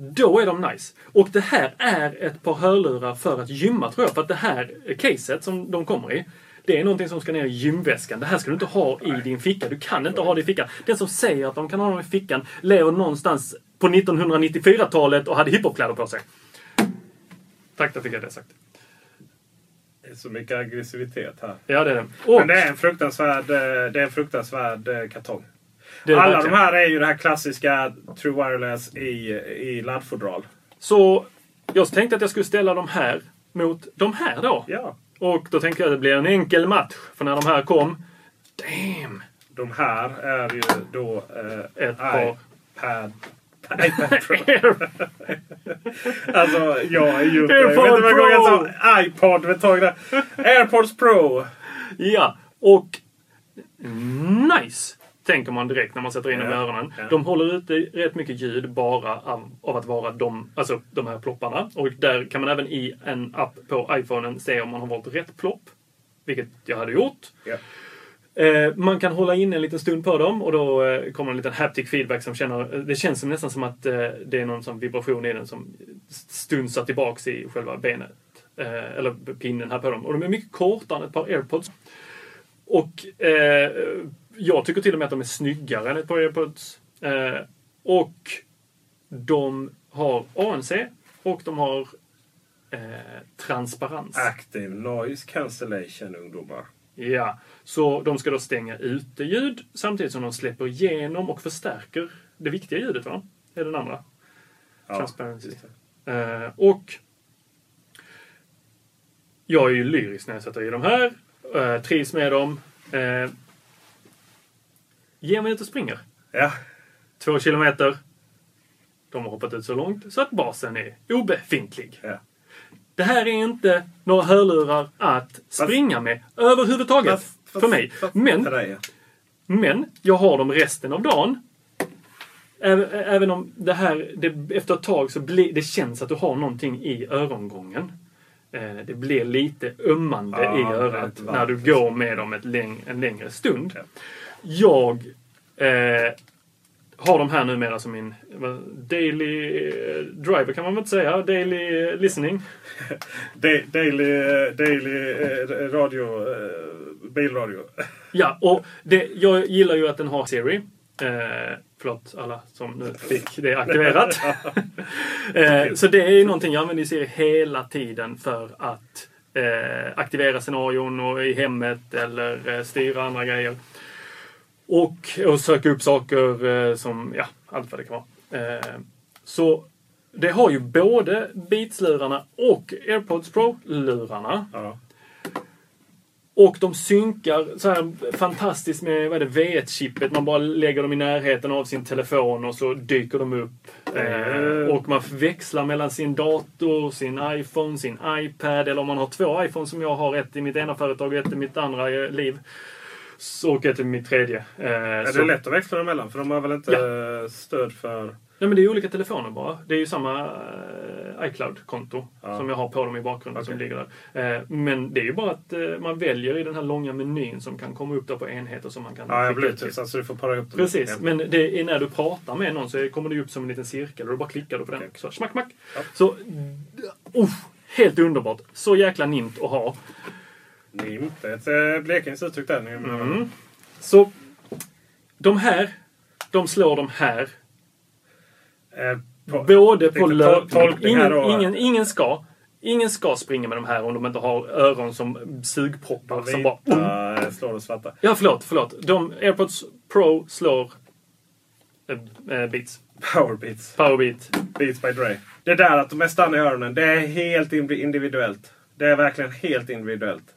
Då är de nice. Och det här är ett par hörlurar för att gymma tror jag. För att det här caset som de kommer i. Det är någonting som ska ner i gymväskan. Det här ska du inte ha i din ficka. Du kan inte ha det i fickan. Den som säger att de kan ha dem i fickan lever någonstans på 1994-talet och hade hiphopkläder på sig. Tack, då fick jag det sagt. Det är så mycket aggressivitet här. Ja, det är det. Och, Men det är en fruktansvärd, eh, det är en fruktansvärd eh, kartong. Alla verkligen. de här är ju det här klassiska True Wireless i, i laddfodral. Så jag tänkte att jag skulle ställa de här mot de här då. Ja. Och då tänkte jag att det blir en enkel match. För när de här kom, damn! De här är ju då eh, Ett par. iPad, iPad Pro. [LAUGHS] alltså, jag är ju... Jag vet inte hur många gånger jag iPod ett tag där. AirPods Pro. Ja, och nice! Tänker man direkt när man sätter in dem i öronen. De håller ute rätt mycket ljud bara av, av att vara de, alltså, de här plopparna. Och där kan man även i en app på iPhonen se om man har valt rätt plopp. Vilket jag hade gjort. Eh, man kan hålla in en liten stund på dem och då eh, kommer en liten haptic feedback som känner... Det känns som, nästan som att eh, det är någon sån vibration i den som stunsar tillbaks i själva benet. Eh, eller pinnen här på dem. Och de är mycket kortare än ett par airpods. Och eh, jag tycker till och med att de är snyggare än ett par airpods. Eh, och de har ANC och de har eh, transparens. Active Noise Cancellation, ungdomar. Ja, så de ska då stänga ute ljud samtidigt som de släpper igenom och förstärker det viktiga ljudet, va? Det är den andra. Ja, Transparency. Eh, och jag är ju lyrisk när jag sätter i de här. Eh, trivs med dem. Eh, ge mig ut och springer. Ja. Två kilometer. De har hoppat ut så långt så att basen är obefintlig. Ja. Det här är inte några hörlurar att springa med överhuvudtaget. Fast- fast- för mig. Men, För dig, ja. men jag har dem resten av dagen. Även, om det här, det, efter ett tag så blir det känns att du har någonting i örongången. Eh, det blir lite ömmande Ja, i örat när du går med dem ett läng, en längre stund. Ja. Jag eh, har de här numera som min daily eh, driver kan man väl inte säga. Daily eh, listening. [LAUGHS] Da- Daily, eh, daily eh, radio, bilradio. Ja, och det, jag gillar ju att den har Siri. Förlåt alla som nu fick det aktiverat. [LAUGHS] så det är ju någonting jag använder i Siri hela tiden för att aktivera scenarion och i hemmet eller styra andra grejer. Och, och söka upp saker eh, som, ja, allt vad det kan vara. Eh, så det har ju både Beats-lurarna och AirPods Pro-lurarna. Ja. Och de synkar så här fantastiskt med vad är det, V1-chippet. Man bara lägger dem i närheten av sin telefon och så dyker de upp. Eh, och man växlar mellan sin dator, sin iPhone, sin iPad. Eller om man har två iPhones som jag har. Ett i mitt ena företag och ett i mitt andra liv. Så, och ett i mitt tredje. Eh, Är så- det lätt att växla dem emellan? För de har väl inte eh, stöd för... Nej men det är ju olika telefoner bara. Det är ju samma eh, iCloud-konto Ja. som jag har på dem i bakgrunden som Okej. ligger där. Eh, men det är ju bara att eh, man väljer i den här långa menyn som kan komma upp där på enheter som man kan Ja, jag bluetooth. till. Så du får para upp dem. Precis, Ja. men det är när du pratar med någon så kommer det upp som en liten cirkel och då bara klickar du på den. Okej. Så smack, smack. Ja. Så, uh, helt underbart. Så jäkla nimt att ha. Det är ett eh, Blekinges uttryck där. Mm. Så, de här, de slår de här. Eh, på, Både på löpning. Ingen, ingen, ingen ska. Ingen ska springa med de här om de inte har öron som sugproppar. Som bara, Vita eh, slår och svarta. ja, förlåt, förlåt. De AirPods Pro slår eh, Beats. Powerbeats. Powerbeat. Beats by Dre. Det där att de är stanna i öronen, det är helt indi- individuellt. Det är verkligen helt individuellt.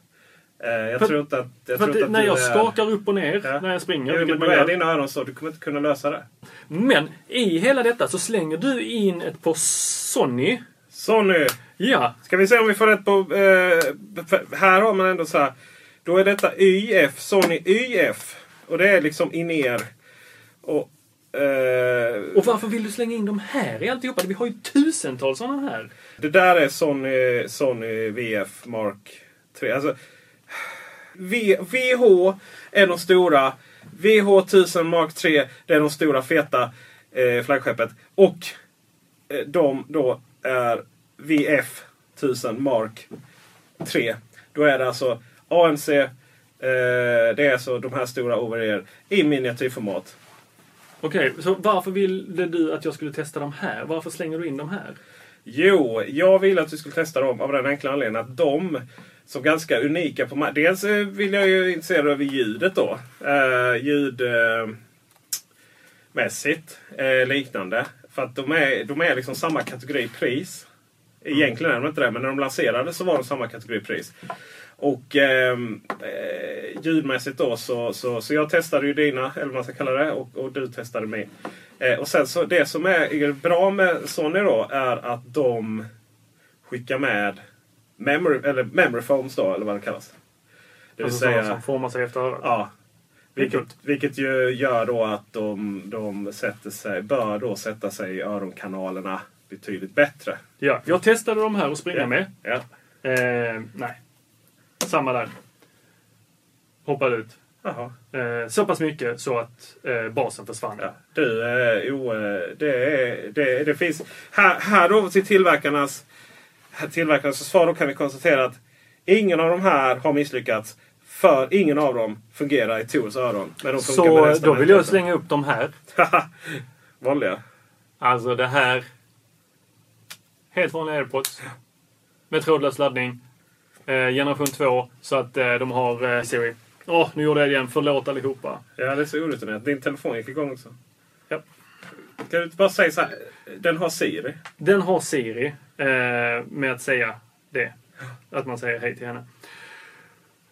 Eh, jag För- tror inte att... Jag tror inte att när jag är- skakar upp och ner Ja. när jag springer. Jo, men då är dina öron så. Du kommer inte kunna lösa det. Men i hela detta så slänger du in ett på Sony. Sony! Ja, Ska vi se om vi får rätt på... Eh, här har man ändå så här. Då är detta YF, Sony YF. Och det är liksom in-ear. Och... Eh, och varför vill du slänga in dem här i alltihopa? Vi har ju tusentals sådana här. Det där är Sony, Sony VF Mark 3. Alltså, v, VH är de stora. VH1000 Mark 3 det är de stora feta eh, flaggskeppet. Och eh, de då är VF 1000 Mark 3. Då är det alltså ANC. Eh, det är alltså de här stora over i miniatyrformat. Okej, så varför ville du att jag skulle testa dem här? Varför slänger du in dem här? Jo, jag vill att du skulle testa dem av den enkla anledningen att de som ganska unika på. Dels eh, vill jag ju intressera över ljudet då. Uh, ljud eh, eh, liknande. För att de är, de är liksom samma kategori pris. Egentligen är de inte det, men när de lanserades så var de samma kategori pris. Och ehm, eh, ljudmässigt då så, så, så jag testade ju dina, eller vad man ska kalla det, och, och du testade min. Eh, och sen så det som är, är bra med Sony då är att de skickar med memory, eller memory foams då, eller vad det kallas. Det vill Alltså säga, som formar sig efter örat. Ja. Vilket, vilket ju gör då att de, de sätter sig, bör då sätta sig i öronkanalerna betydligt bättre. Ja, jag testade de här att springa Ja. med. Ja. Eh, nej. Samma där. Hoppade ut. Eh, så pass mycket så att eh, basen försvann. Ja. Du, eh, jo, eh, det, är, det, det finns... Här, här då till tillverkarnas, här tillverkarnas försvar då kan vi konstatera att ingen av de här har misslyckats. För ingen av dem fungerar i Tors öron. Men de funkar med Så resten då vill jag slänga upp de här. [LAUGHS] Vanliga. Alltså det här. Helt vanliga airpods. Med trådlös laddning. Eh, generation 2. Så att eh, de har eh, Siri. Åh, nu gjorde jag det igen. Förlåt allihopa. Ja, det är så orutinerat. Din telefon gick igång också. Ja. Kan du inte bara säga så här? Den har Siri. Den har Siri. Eh, med att säga det. Att man säger hej till henne.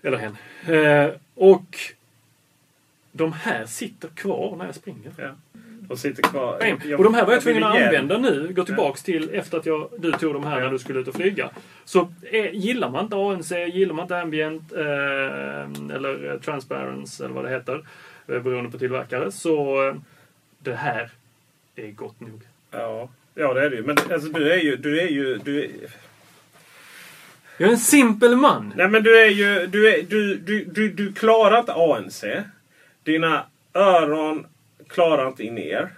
Eller hen. Eh, och de här sitter kvar när jag springer. Ja. De sitter kvar. Och de här var jag tvungen att använda nu. Gå tillbaks till efter att jag, du tog de här när du skulle ut och flyga. Så eh, gillar man inte ANC, gillar man inte ambient eh, eller transparence eller vad det heter. Eh, beroende på tillverkare. Så eh, det här är gott nog. Ja, ja det är det ju. Men alltså, du är ju... Du är ju du är... Jag är en simpel man. Nej men du är ju... Du, är, du, du, du, du klarar inte ANC. Dina öron klarar inte in er.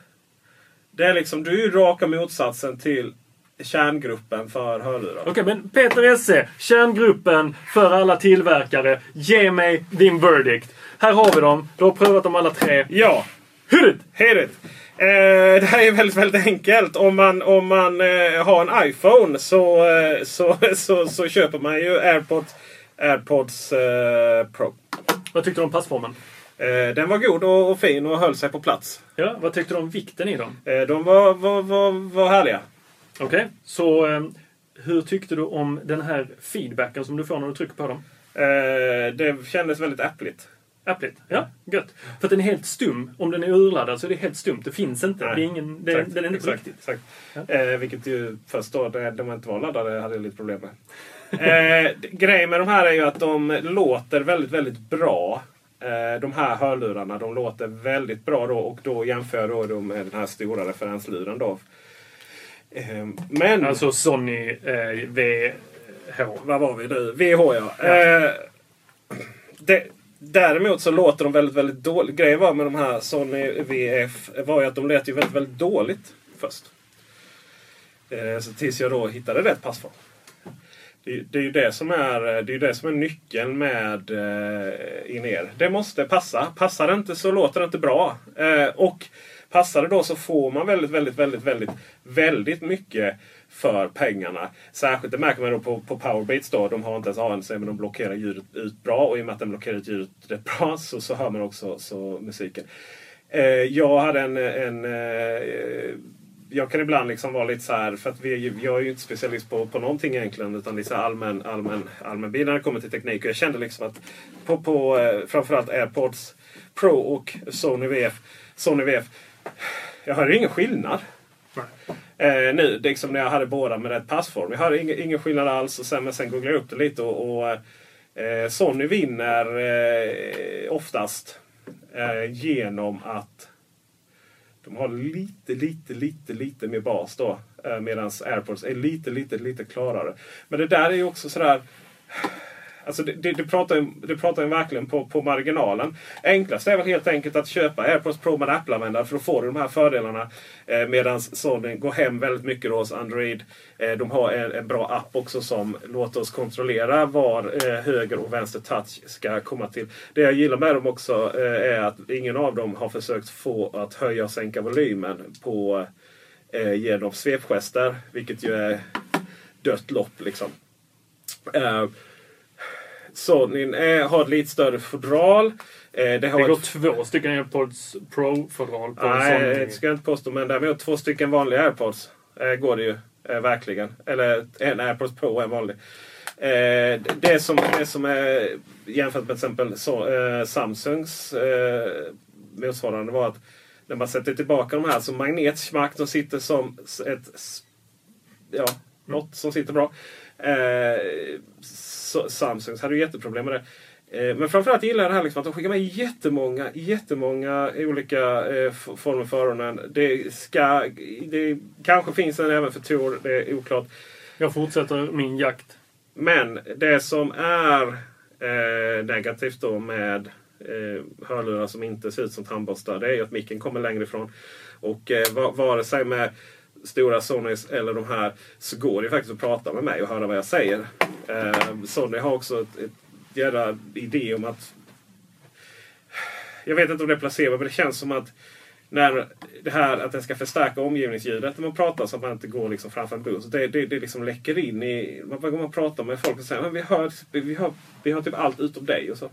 Det är liksom... Du är ju raka motsatsen till kärngruppen för hörlurar. Okej, men Peter Esse, kärngruppen för alla tillverkare. Ge mig din verdict. Här har vi dem. Du har prövat dem alla tre. Ja. Är det? Hej det! Eh, det här är väldigt, väldigt enkelt. Om man, om man eh, har en iPhone så, eh, så, så, så köper man ju AirPods, AirPods eh, Pro. Vad tyckte du om passformen? Eh, den var god och, och fin och höll sig på plats. Ja, vad tyckte du om vikten i dem? Eh, de var, var, var, var härliga. Okej, så eh, hur tyckte du om den här feedbacken som du får när du trycker på dem? Det kändes väldigt äppligt. Äppligt? Ja, gött. För att den är helt stum. Om den är urladdad så är det helt stumt. Det finns inte. Nej, det är ingen, det, exakt, den är inte exakt, riktigt. exakt. Eh, vilket ju först då, när de inte var laddade, hade jag lite problem med. eh, grejen med de här är ju att de låter väldigt, väldigt bra. Eh, de här hörlurarna, de låter väldigt bra då och då jämför jag då, då med den här stora referensluren då. Eh, men... Alltså Sony eh, VH. Vad var vi nu? VH ja. Eh, det, däremot så låter de väldigt, väldigt dåligt. Grejen var med de här Sony VF var ju att de lät ju väldigt, väldigt dåligt först. Eh, så tills jag då hittade rätt passform. Det, det är ju det som är, det är, ju det som är nyckeln med eh, in-ear. Det måste passa. Passar det inte så låter det inte bra. Eh, och passar det då så får man väldigt, väldigt, väldigt, väldigt, väldigt mycket för pengarna. Särskilt det märker man då på, på Powerbeats då. De har inte ens ANC men de blockerar ljudet ut bra. Och i och med att de blockerar ut ljudet rätt bra så, så hör man också så musiken. Eh, jag hade en, en eh, jag kan ibland liksom vara lite så här, för att vi är ju, jag är ju inte specialist på, på någonting egentligen. Utan lite är allmän, allmän, allmän när det kommer till teknik. Och jag kände liksom att på, på eh, framförallt AirPods Pro och Sony VF. Sony VF. Jag hörde ingen skillnad. Eh, nu, liksom när jag hade båda med rätt passform. Jag hörde ingen, ingen skillnad alls. Och sen, men sen googlade jag upp det lite och, och eh, Sony vinner eh, oftast eh, genom att de har lite, lite, lite, lite mer bas då. Eh, Medan AirPods är lite, lite, lite klarare. Men det där är ju också sådär... Alltså det, det, det, pratar ju, det pratar verkligen på, på marginalen. Enklast är väl helt enkelt att köpa AirPods Pro med Apple-användare för då får du de här fördelarna. Eh, Medan Sony går hem väldigt mycket då hos Android. Eh, de har en, en bra app också som låter oss kontrollera var eh, höger och vänster touch ska komma till. Det jag gillar med dem också eh, är att ingen av dem har försökt få att höja och sänka volymen på, eh, genom svepgester. Vilket ju är dött lopp liksom. Eh, Eh, Sonyn är, har ett lite större fodral. Eh, det, har Det går ett- två stycken AirPods Pro-fodral på en Nej, det ska jag inte påstå. Men däremot två stycken vanliga AirPods eh, går det ju. Eh, verkligen. Eller en AirPods Pro och en vanlig. Eh, det, som, det som är jämfört med till exempel så, eh, Samsungs eh, motsvarande var att när man sätter tillbaka de här som magnetsmack som sitter som ett ja, något som sitter bra. Eh, så, Samsungs hade ju jätteproblem med det. Eh, Men framförallt gillar jag det här liksom att de skickar med jättemånga, jättemånga olika eh, former för öronen. Det, ska, det kanske finns en även för Tor, det är oklart. Jag fortsätter min jakt. Men det som är eh, negativt då med eh, hörlurar som inte ser ut som tandborstar det är ju att micken kommer längre ifrån. Och eh, va- vare sig med stora Sonys eller de här så går det ju faktiskt att prata med mig och höra vad jag säger. Eh, Sony har också ett, ett jävla idé om att jag vet inte om det är placebo, men det känns som att när det här att den ska förstärka omgivningsljudet när man pratar så att man inte går liksom framför en buss. Det, det, det liksom läcker in i... Man, man pratar med folk och säger att vi hör, vi, hör, vi hör typ allt utom dig. Och så.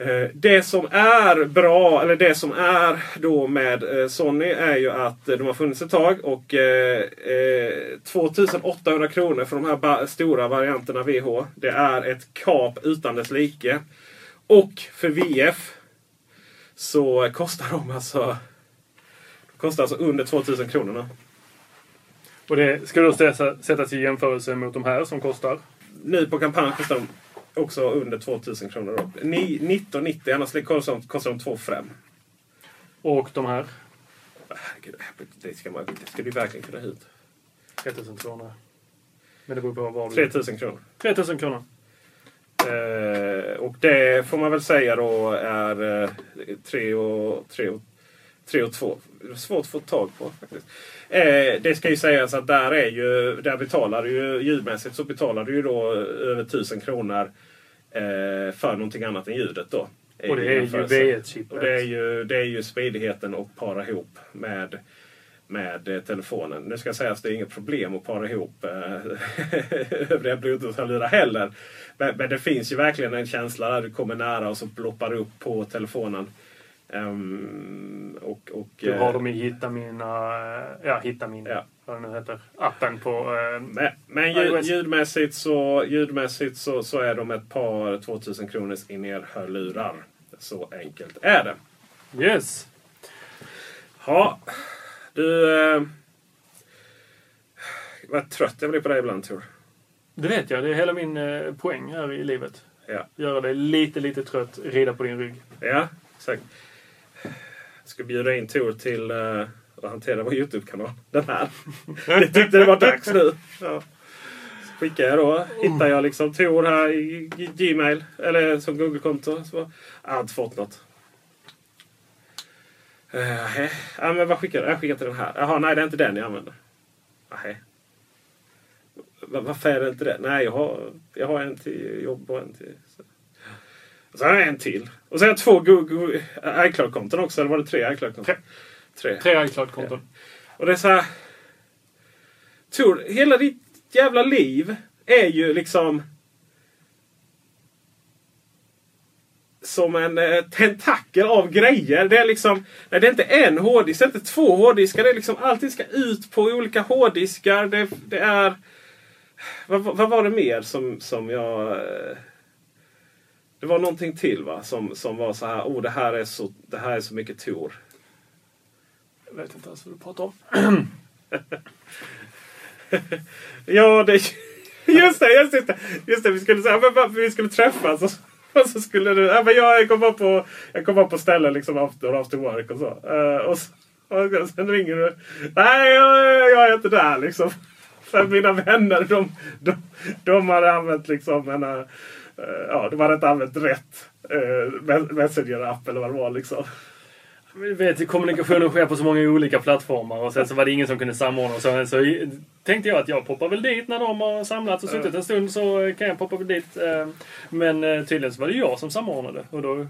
Eh, Det som är bra, eller det som är då med eh, Sony är ju att eh, de har funnits ett tag och eh, eh, 2800 kronor för de här stora varianterna VH. Det är ett kap utan dess like. Och för VF så kostar de alltså, kostar alltså under 2000 kronor. Och det ska då sätta- sättas i jämförelse mot de här som kostar? Nu på kampanj kostar de också under 2000 kronor. Då. Ni- 1990, annars kostar de, kostar de 2 5. Och de här? Herregud, det ska, man, det ska du verkligen kunna ut. 3200. Men det beror på vad du... 3000 kronor. 3000 kronor. Eh, och det får man väl säga då är eh, 3 och 3 och, 3 och 2. Svårt att få tag på faktiskt. Eh, det ska ju sägas att där är ju, där betalar du ju ljudmässigt så betalar du ju då över 1000 kronor eh, för någonting annat än ljudet då. Och det är ju jämförelse. V1-chippet. Och det är ju, det är ju smidigheten att para ihop med med eh, telefonen. Nu ska sägas att det är inget problem att para ihop eh, [LAUGHS] övriga bluetooth-hörlurar heller. Men, men det finns ju verkligen en känsla där du kommer nära och så ploppar det upp på telefonen. Ehm, och, och, Du eh, har dem i Hitta mina... Ja, Hitta min. Ja. Vad det nu heter. Appen på... Eh, Men, men ljud, ljudmässigt, så, ljudmässigt så, så är de ett par 2000 kronors in-ear-hörlurar. Så enkelt är det. Yes. Ja, du... Eh, vad trött jag blir på dig ibland Tor. Det vet jag. Det är hela min eh, poäng här i livet. Ja. Göra dig lite, lite trött. Rida på din rygg. Ja, exakt. Jag ska bjuda in Tor till uh, att hantera vår Youtube-kanal. Den här. Jag tyckte det var dags nu. Ja. Så skickar jag då. Hittar jag liksom Tor här i Gmail. Eller som Google-konto. Så bara, jag har inte fått något. Uh, ja, men vad skickar du? Jag skickar till den här. Jaha, nej det är inte den jag använder. Nej. Va- Varför är det inte det? Nej, jag har, jag har en till jobb och en till... Så. Och så har jag en till. Och så har jag två iCloud-konton också. Eller var det tre iCloud-konton? Tre. Tre iCloud-konton. Och det är så här... Tor, hela ditt jävla liv är ju liksom... Som en eh, tentakel av grejer. Det är liksom... Nej, det är inte en hårddisk, det är inte två hårddiskar. Det är liksom allting ska ut på olika hårddiskar. Det, det är... Vad, vad vad var det mer som, som jag... eh, Det var någonting till va? Som, som var så här, oh det här är så, det här är så mycket Tor. Jag vet inte ens vad du pratar om. [LAUGHS] Ja, det... Just det, just det. Just det vi skulle säga men vi skulle träffas. Och så, och så skulle du... Ja, men jag kom bara på, jag kom bara på ställen liksom after, after work och så. Eh, och, så och sen ringer du. Nej, jag, jag är inte där liksom. [LAUGHS] För mina vänner, de, de, de hade använt liksom en... Eh, ja, de hade inte använt rätt uh, Messenger-app eller vad det var liksom. Du vet, kommunikationen sker på så många olika plattformar och sen så var det ingen som kunde samordna. Och så, så tänkte jag att jag poppar väl dit när de har samlats och suttit en stund så kan jag poppa väl dit. eh, Men eh, tydligen så var det jag som samordnade. Och då,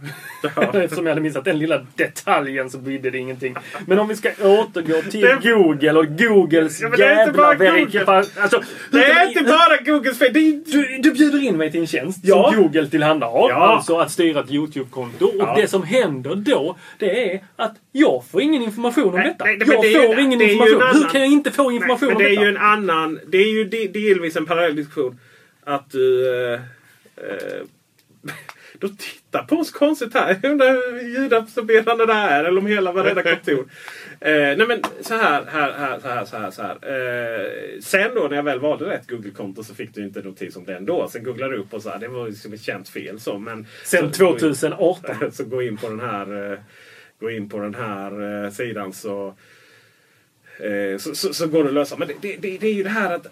[LAUGHS] eftersom jag hade missat den lilla detaljen så bidde det ingenting. Men om vi ska återgå till Det- Google och Googles Ja, jävla verifiering. Alltså, Det är inte bara Googles fel. Du, du bjuder in mig till en tjänst Ja. som Google tillhandahåller. Ja. Alltså att styra ett YouTube-konto. Och Ja. det som händer då, det är att jag får ingen information om Nej, detta. nej, jag det ju får en- ingen ju information. Hur annan- kan jag inte få information Nej, om det är detta? ju en annan... Det är ju de- delvis en parallell diskussion. att du... Eh, eh, [LAUGHS] då tittar på oss konstigt här. Jag undrar hur ljudabsorberande det är. Eller om hela varenda kontor. [LAUGHS] Eh, nej men så här, här, här, så här, så här. Så här. Eh, sen då när jag väl valde rätt Google-konto så fick du inte notis om det ändå. Sen googlade du upp och så här, det var liksom ett känt fel. Så, men, Sen så, 2018. [LAUGHS] Så gå in på den här, eh, gå in på den här eh, sidan så, eh, så, så, så går det att lösa. Men det, det, det, det är ju det här att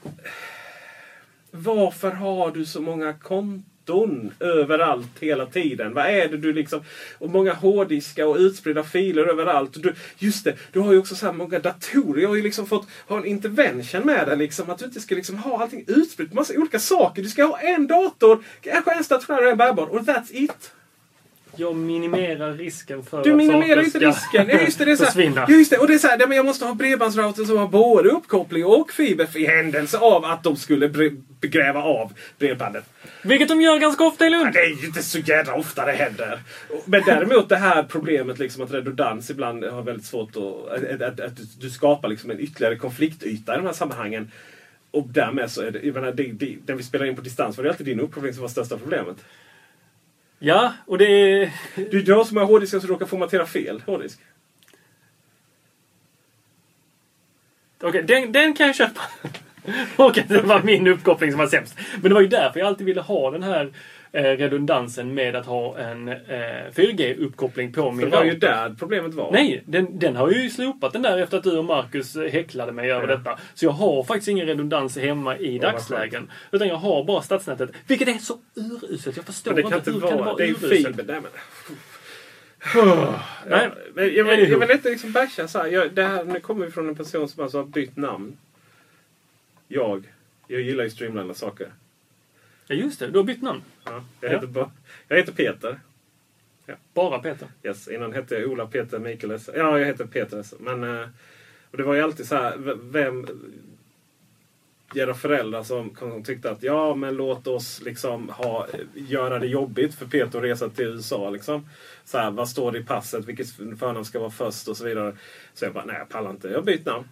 varför har du så många konton överallt hela tiden? Vad är det du liksom... Och många hårddiskar och utspridda filer överallt. Du, just det, du har ju också så här många datorer. Jag har ju liksom fått ha en intervention med det. Liksom, att du inte ska liksom ha allting utspritt massa olika saker. Du ska ha en dator, kanske en stationär och en bärbar. Och that's it. Jag minimerar risken för Du att minimerar inte risken. Ja, just det, det är så försvinna. ja, just det, och det är så här, men jag måste ha bredbandsrouter som har både uppkoppling och fiber i händelse av att de skulle bre- gräva av bredbandet. Vilket de gör ganska ofta i Ja, Lund. det är ju inte så jävla ofta det händer. Men däremot det här problemet liksom att redundans ibland har väldigt svårt att... Att, att, du, skapar liksom en ytterligare konfliktyta i de här sammanhangen. Och därmed så är det... Jag menar, det, det, när vi spelar in på distans var det alltid din uppkoppling som var största problemet. Ja, och det är... Du, du har så många hårddiskar som råkar formatera fel hårddisk. Okej, den, den kan jag köpa. [LAUGHS] och att det var min uppkoppling som var sämst. Men det var ju därför jag alltid ville ha den här redundansen med att ha en eh, 4G-uppkoppling på För min det var ju router. där problemet var. Nej, den, den har ju slopat den där efter att du och Marcus eh, häcklade mig över Ja. detta. Så jag har faktiskt ingen redundans hemma i vad dagslägen. Utan jag har bara stadsnätet. Vilket är så uruselt. Jag förstår Men det kan inte hur kan vara... Det är ju uruselt? fiber. [SIGHS] Nej, men, Nej. men jag, vill, jag vill inte liksom basha så här. Jag, det här. Nu kommer vi från en person som alltså har bytt namn. Jag. Jag gillar ju streamlina saker. Ja, just det. Du har bytt namn. Ja, jag, Ja. heter, ba- jag heter Peter. Bara Peter. Yes, innan hette jag Ola Peter Mikaeles. Ja, jag heter Peter. Men, eh, och det var ju alltid så här. Vem... Era föräldrar som, som tyckte att ja, men låt oss liksom ha, göra det jobbigt för Peter att resa till USA. Liksom. Så här, vad står det i passet? Vilket förnamn ska vara först? Och så vidare. Så jag bara, nej jag pallar inte. Jag har bytt namn.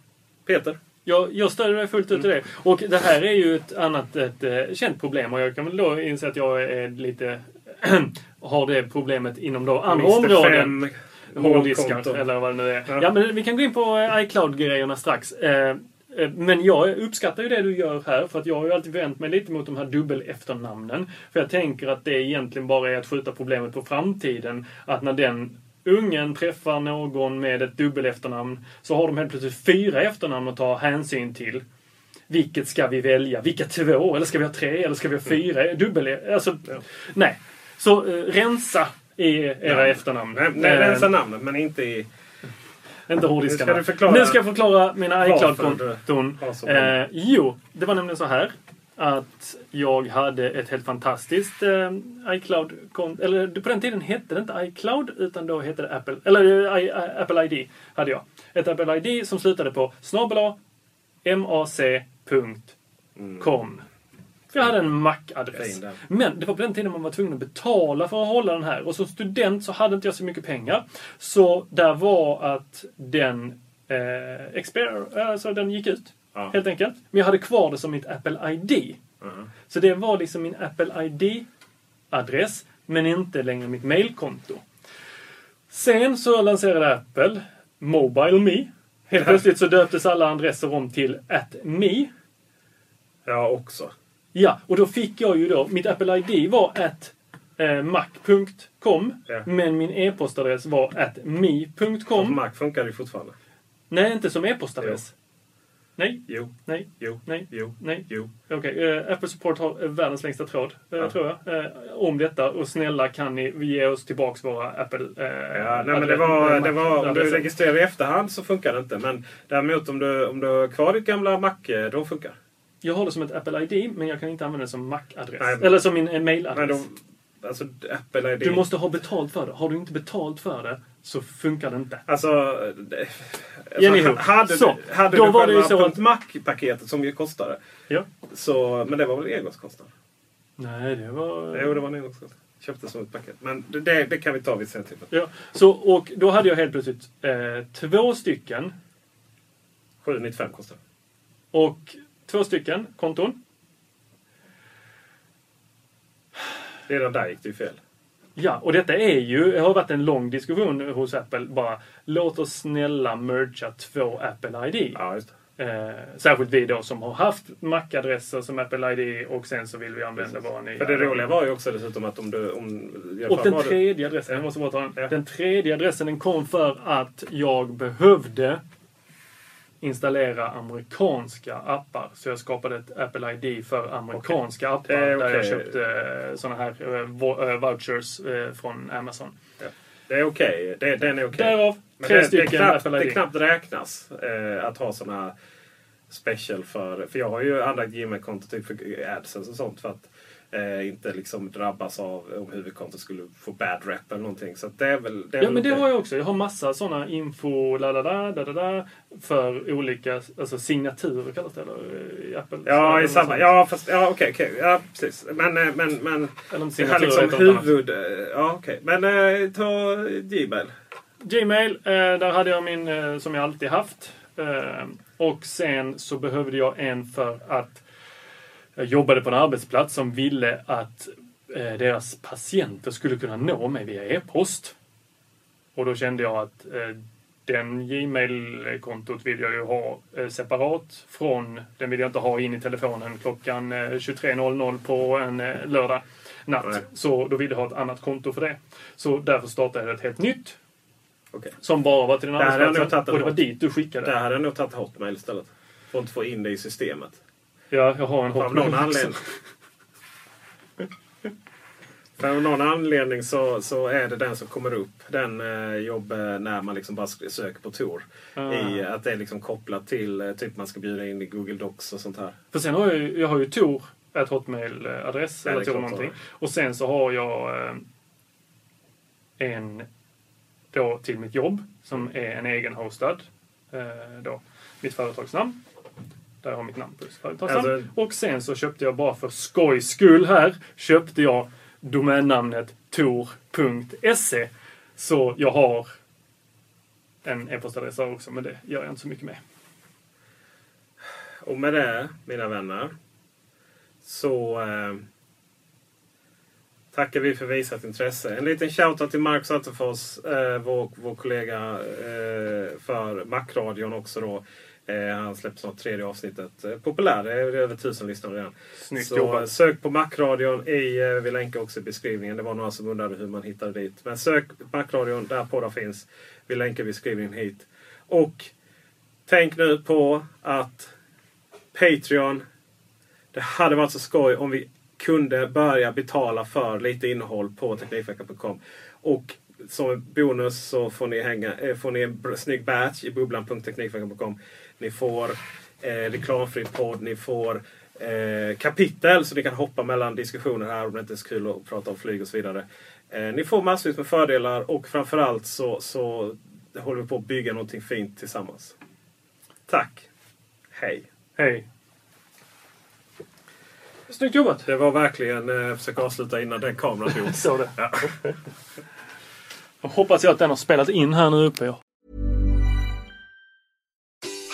Peter. Jag, jag stöder dig fullt ut i Mm. det. Och det här är ju ett annat ett, eh, känt problem. Och jag kan väl då inse att jag är lite... [CLEARS THROAT] har det problemet inom då andra Mr. områden. Fem Hårddiskar eller vad det nu är. Ja. Ja. men vi kan gå in på eh, iCloud-grejerna strax. Eh, Men jag uppskattar ju det du gör här för att jag har ju alltid vänt mig lite mot de här dubbel-efternamnen. För jag tänker att det egentligen bara är att skjuta problemet på framtiden. Att när den ungen träffar någon med ett dubbel-efternamn så har de helt plötsligt fyra efternamn att ta hänsyn till. Vilket ska vi välja? Vilka två? Eller ska vi ha tre? Eller ska vi ha fyra? Dubbel... Alltså, nej. Så eh, rensa i era Namn. efternamn. Nej, nej, Eh, rensa namnet men inte i... inte Nu hårddiskarna. Nu ska jag förklara mina iCloud-konton. Eh, jo, det var nämligen så här. Att jag hade ett helt fantastiskt eh, iCloud-konto. Eller på den tiden hette det inte iCloud utan då hette det Apple. Eller eh, I, I, Apple ID hade jag. Ett Apple ID som slutade på snabel mac.com. Jag hade en Mac-adress. Men det var på den tiden man var tvungen att betala för att hålla den här. Och som student så hade inte jag så mycket pengar. Så där var att den eh, expire, alltså den gick ut. Ja. Helt enkelt. Men jag hade kvar det som mitt Apple ID. Mhm. Så det var liksom min Apple ID-adress. Men inte längre mitt mailkonto. Sen så lanserade Apple Mobile Me. Helt plötsligt så döptes alla adresser om till @me. Ja, också. Ja, och då fick jag ju då, mitt Apple ID var at eh, mac.com. Ja. Men min e-postadress var at me.com. Mac funkar ju fortfarande. Nej, inte som e-postadress. Nej, Jo, nej, jo, nej, jo, nej. jo. Okej, eh, Apple Support har eh, världens längsta tråd, eh, Ja. tror jag. Eh, om detta. Och snälla kan ni ge oss tillbaks våra Apple... Eh, Ja, nej, men det var, det var, om du registrerar i efterhand så funkar det inte. Men däremot om du, om du har kvar ditt gamla Mac, eh, då funkar Jag har det som ett Apple ID, men jag kan inte använda det som Mac-adress. Eller som min mail-adress. då, alltså Apple ID. Du måste ha betalt för det. Har du inte betalt för det så funkar det inte. Alltså... det- Anywho, hade så, du, hade då du var det ju så att- Mac-paketet som ju kostade. Ja. Så, men det var väl engångskostnad? Nej, det var... Jo, det var en engångskostnad. Köpte som ett paket. Men det, det, kan vi ta vid sen tillfälle. Ja, så, och då hade jag helt plötsligt eh, två stycken 795 kostar det. och två stycken konton. Redan där gick det ju fel. Ja, och detta är ju, det har varit en lång diskussion hos Apple. Bara, låt oss snälla mergea två Apple ID. Ja. Eh, särskilt vi då som har haft Mac-adresser som Apple ID och sen så vill vi använda våra nya. För det roliga var ju också dessutom att om du... Om, Och den tredje adressen, jag måste bara ta den. Den tredje adressen den kom för att jag behövde installera amerikanska appar. Så jag skapade ett Apple ID för amerikanska appar. Det är Där jag köpte sådana här eh, eh, vouchers eh, från Amazon. Det är okej. Det, den är okej. Därav Men tre det, det, stycken knappt, Apple ID. det knappt räknas eh, att ha såna special för... För jag har ju anlagt Gmail-konto typ för AdSense och sånt för att eh, inte liksom drabbas av om huvudkontot skulle få bad rep eller någonting. Så det är väl... Det är Ja väl men det okej. har jag också. Jag har massa sådana info la, la, la, da, da, för olika alltså signaturer kallas det eller, i Apple. Ja, i samma. Ja, fast, ja okej. okej. Ja, precis. Men, eh, men, men Eller det här liksom huvud... eh, Ja, okej. Men eh, ta Gmail. Gmail, eh, där hade jag min eh, som jag alltid haft. Eh, och sen så behövde jag en för att jag jobbade på en arbetsplats som ville att eh, deras patienter skulle kunna nå mig via e-post. Och då kände jag att eh, den Gmail-kontot vill jag ju ha eh, separat från, den vill jag inte ha in i telefonen klockan eh, 23.00 på en lördag natt. Nej. Så då ville jag ha ett annat konto för det. Så därför startade jag ett helt nytt Okej. som bara var till den arbetsplatsen. Och det var dit du skickade. Där hade jag nog tagit Hotmail istället. För att inte få in det i systemet. Ja, jag har en Av hotmail någon anledning. För [LAUGHS] av någon anledning så, så är det den som kommer upp. Den eh, jobb eh, när man liksom bara söker på Tor. Ah. I, att det är liksom kopplat till eh, typ man ska bjuda in i Google Docs och sånt här. För sen har jag, ju- jag har ju Tor, ett hotmail-adress eller Tor någonting. Och sen så har jag eh, en då till mitt jobb som är en egen hostad. Eh, då, mitt företagsnamn. Där jag har mitt namn på. Alltså- Och sen så köpte jag bara för skojs skull här köpte jag domännamnet tor.se. Så jag har en e-postadress också, men det gör jag inte så mycket med. Och med det, mina vänner, så eh, tackar vi för visat intresse. En liten shoutout till Mark Satterfors, eh, vår, vår kollega eh, för Macradion också då. Eh, han släpper snart tredje avsnittet. Eh, populär, det är över tusen lyssnare redan. Snyggt Så jobbat. sök på Macradion i, eh, vi länkar också i beskrivningen. Det var några som undrade hur man hittade dit. Men sök Macradion där poddar finns. Vi länkar i beskrivningen hit. Och tänk nu på att Patreon. Det hade varit så skoj om vi kunde börja betala för lite innehåll på Teknikveckan.com. Och som bonus så får ni, hänga, får ni en snygg badge i bubblan.teknikveckan.com. Ni får eh, reklamfri podd, ni får eh, kapitel så ni kan hoppa mellan diskussioner här om det inte är så kul att prata om flyg och så vidare. Eh, ni får massvis med fördelar och framförallt så, så håller vi på att bygga någonting fint tillsammans. Tack! Hej! Hej! Snyggt jobbat! Det var verkligen eh, försöka avsluta innan den kameran dog. [LAUGHS] Så det. Jag [LAUGHS] hoppas jag att den har spelat in här nu uppe.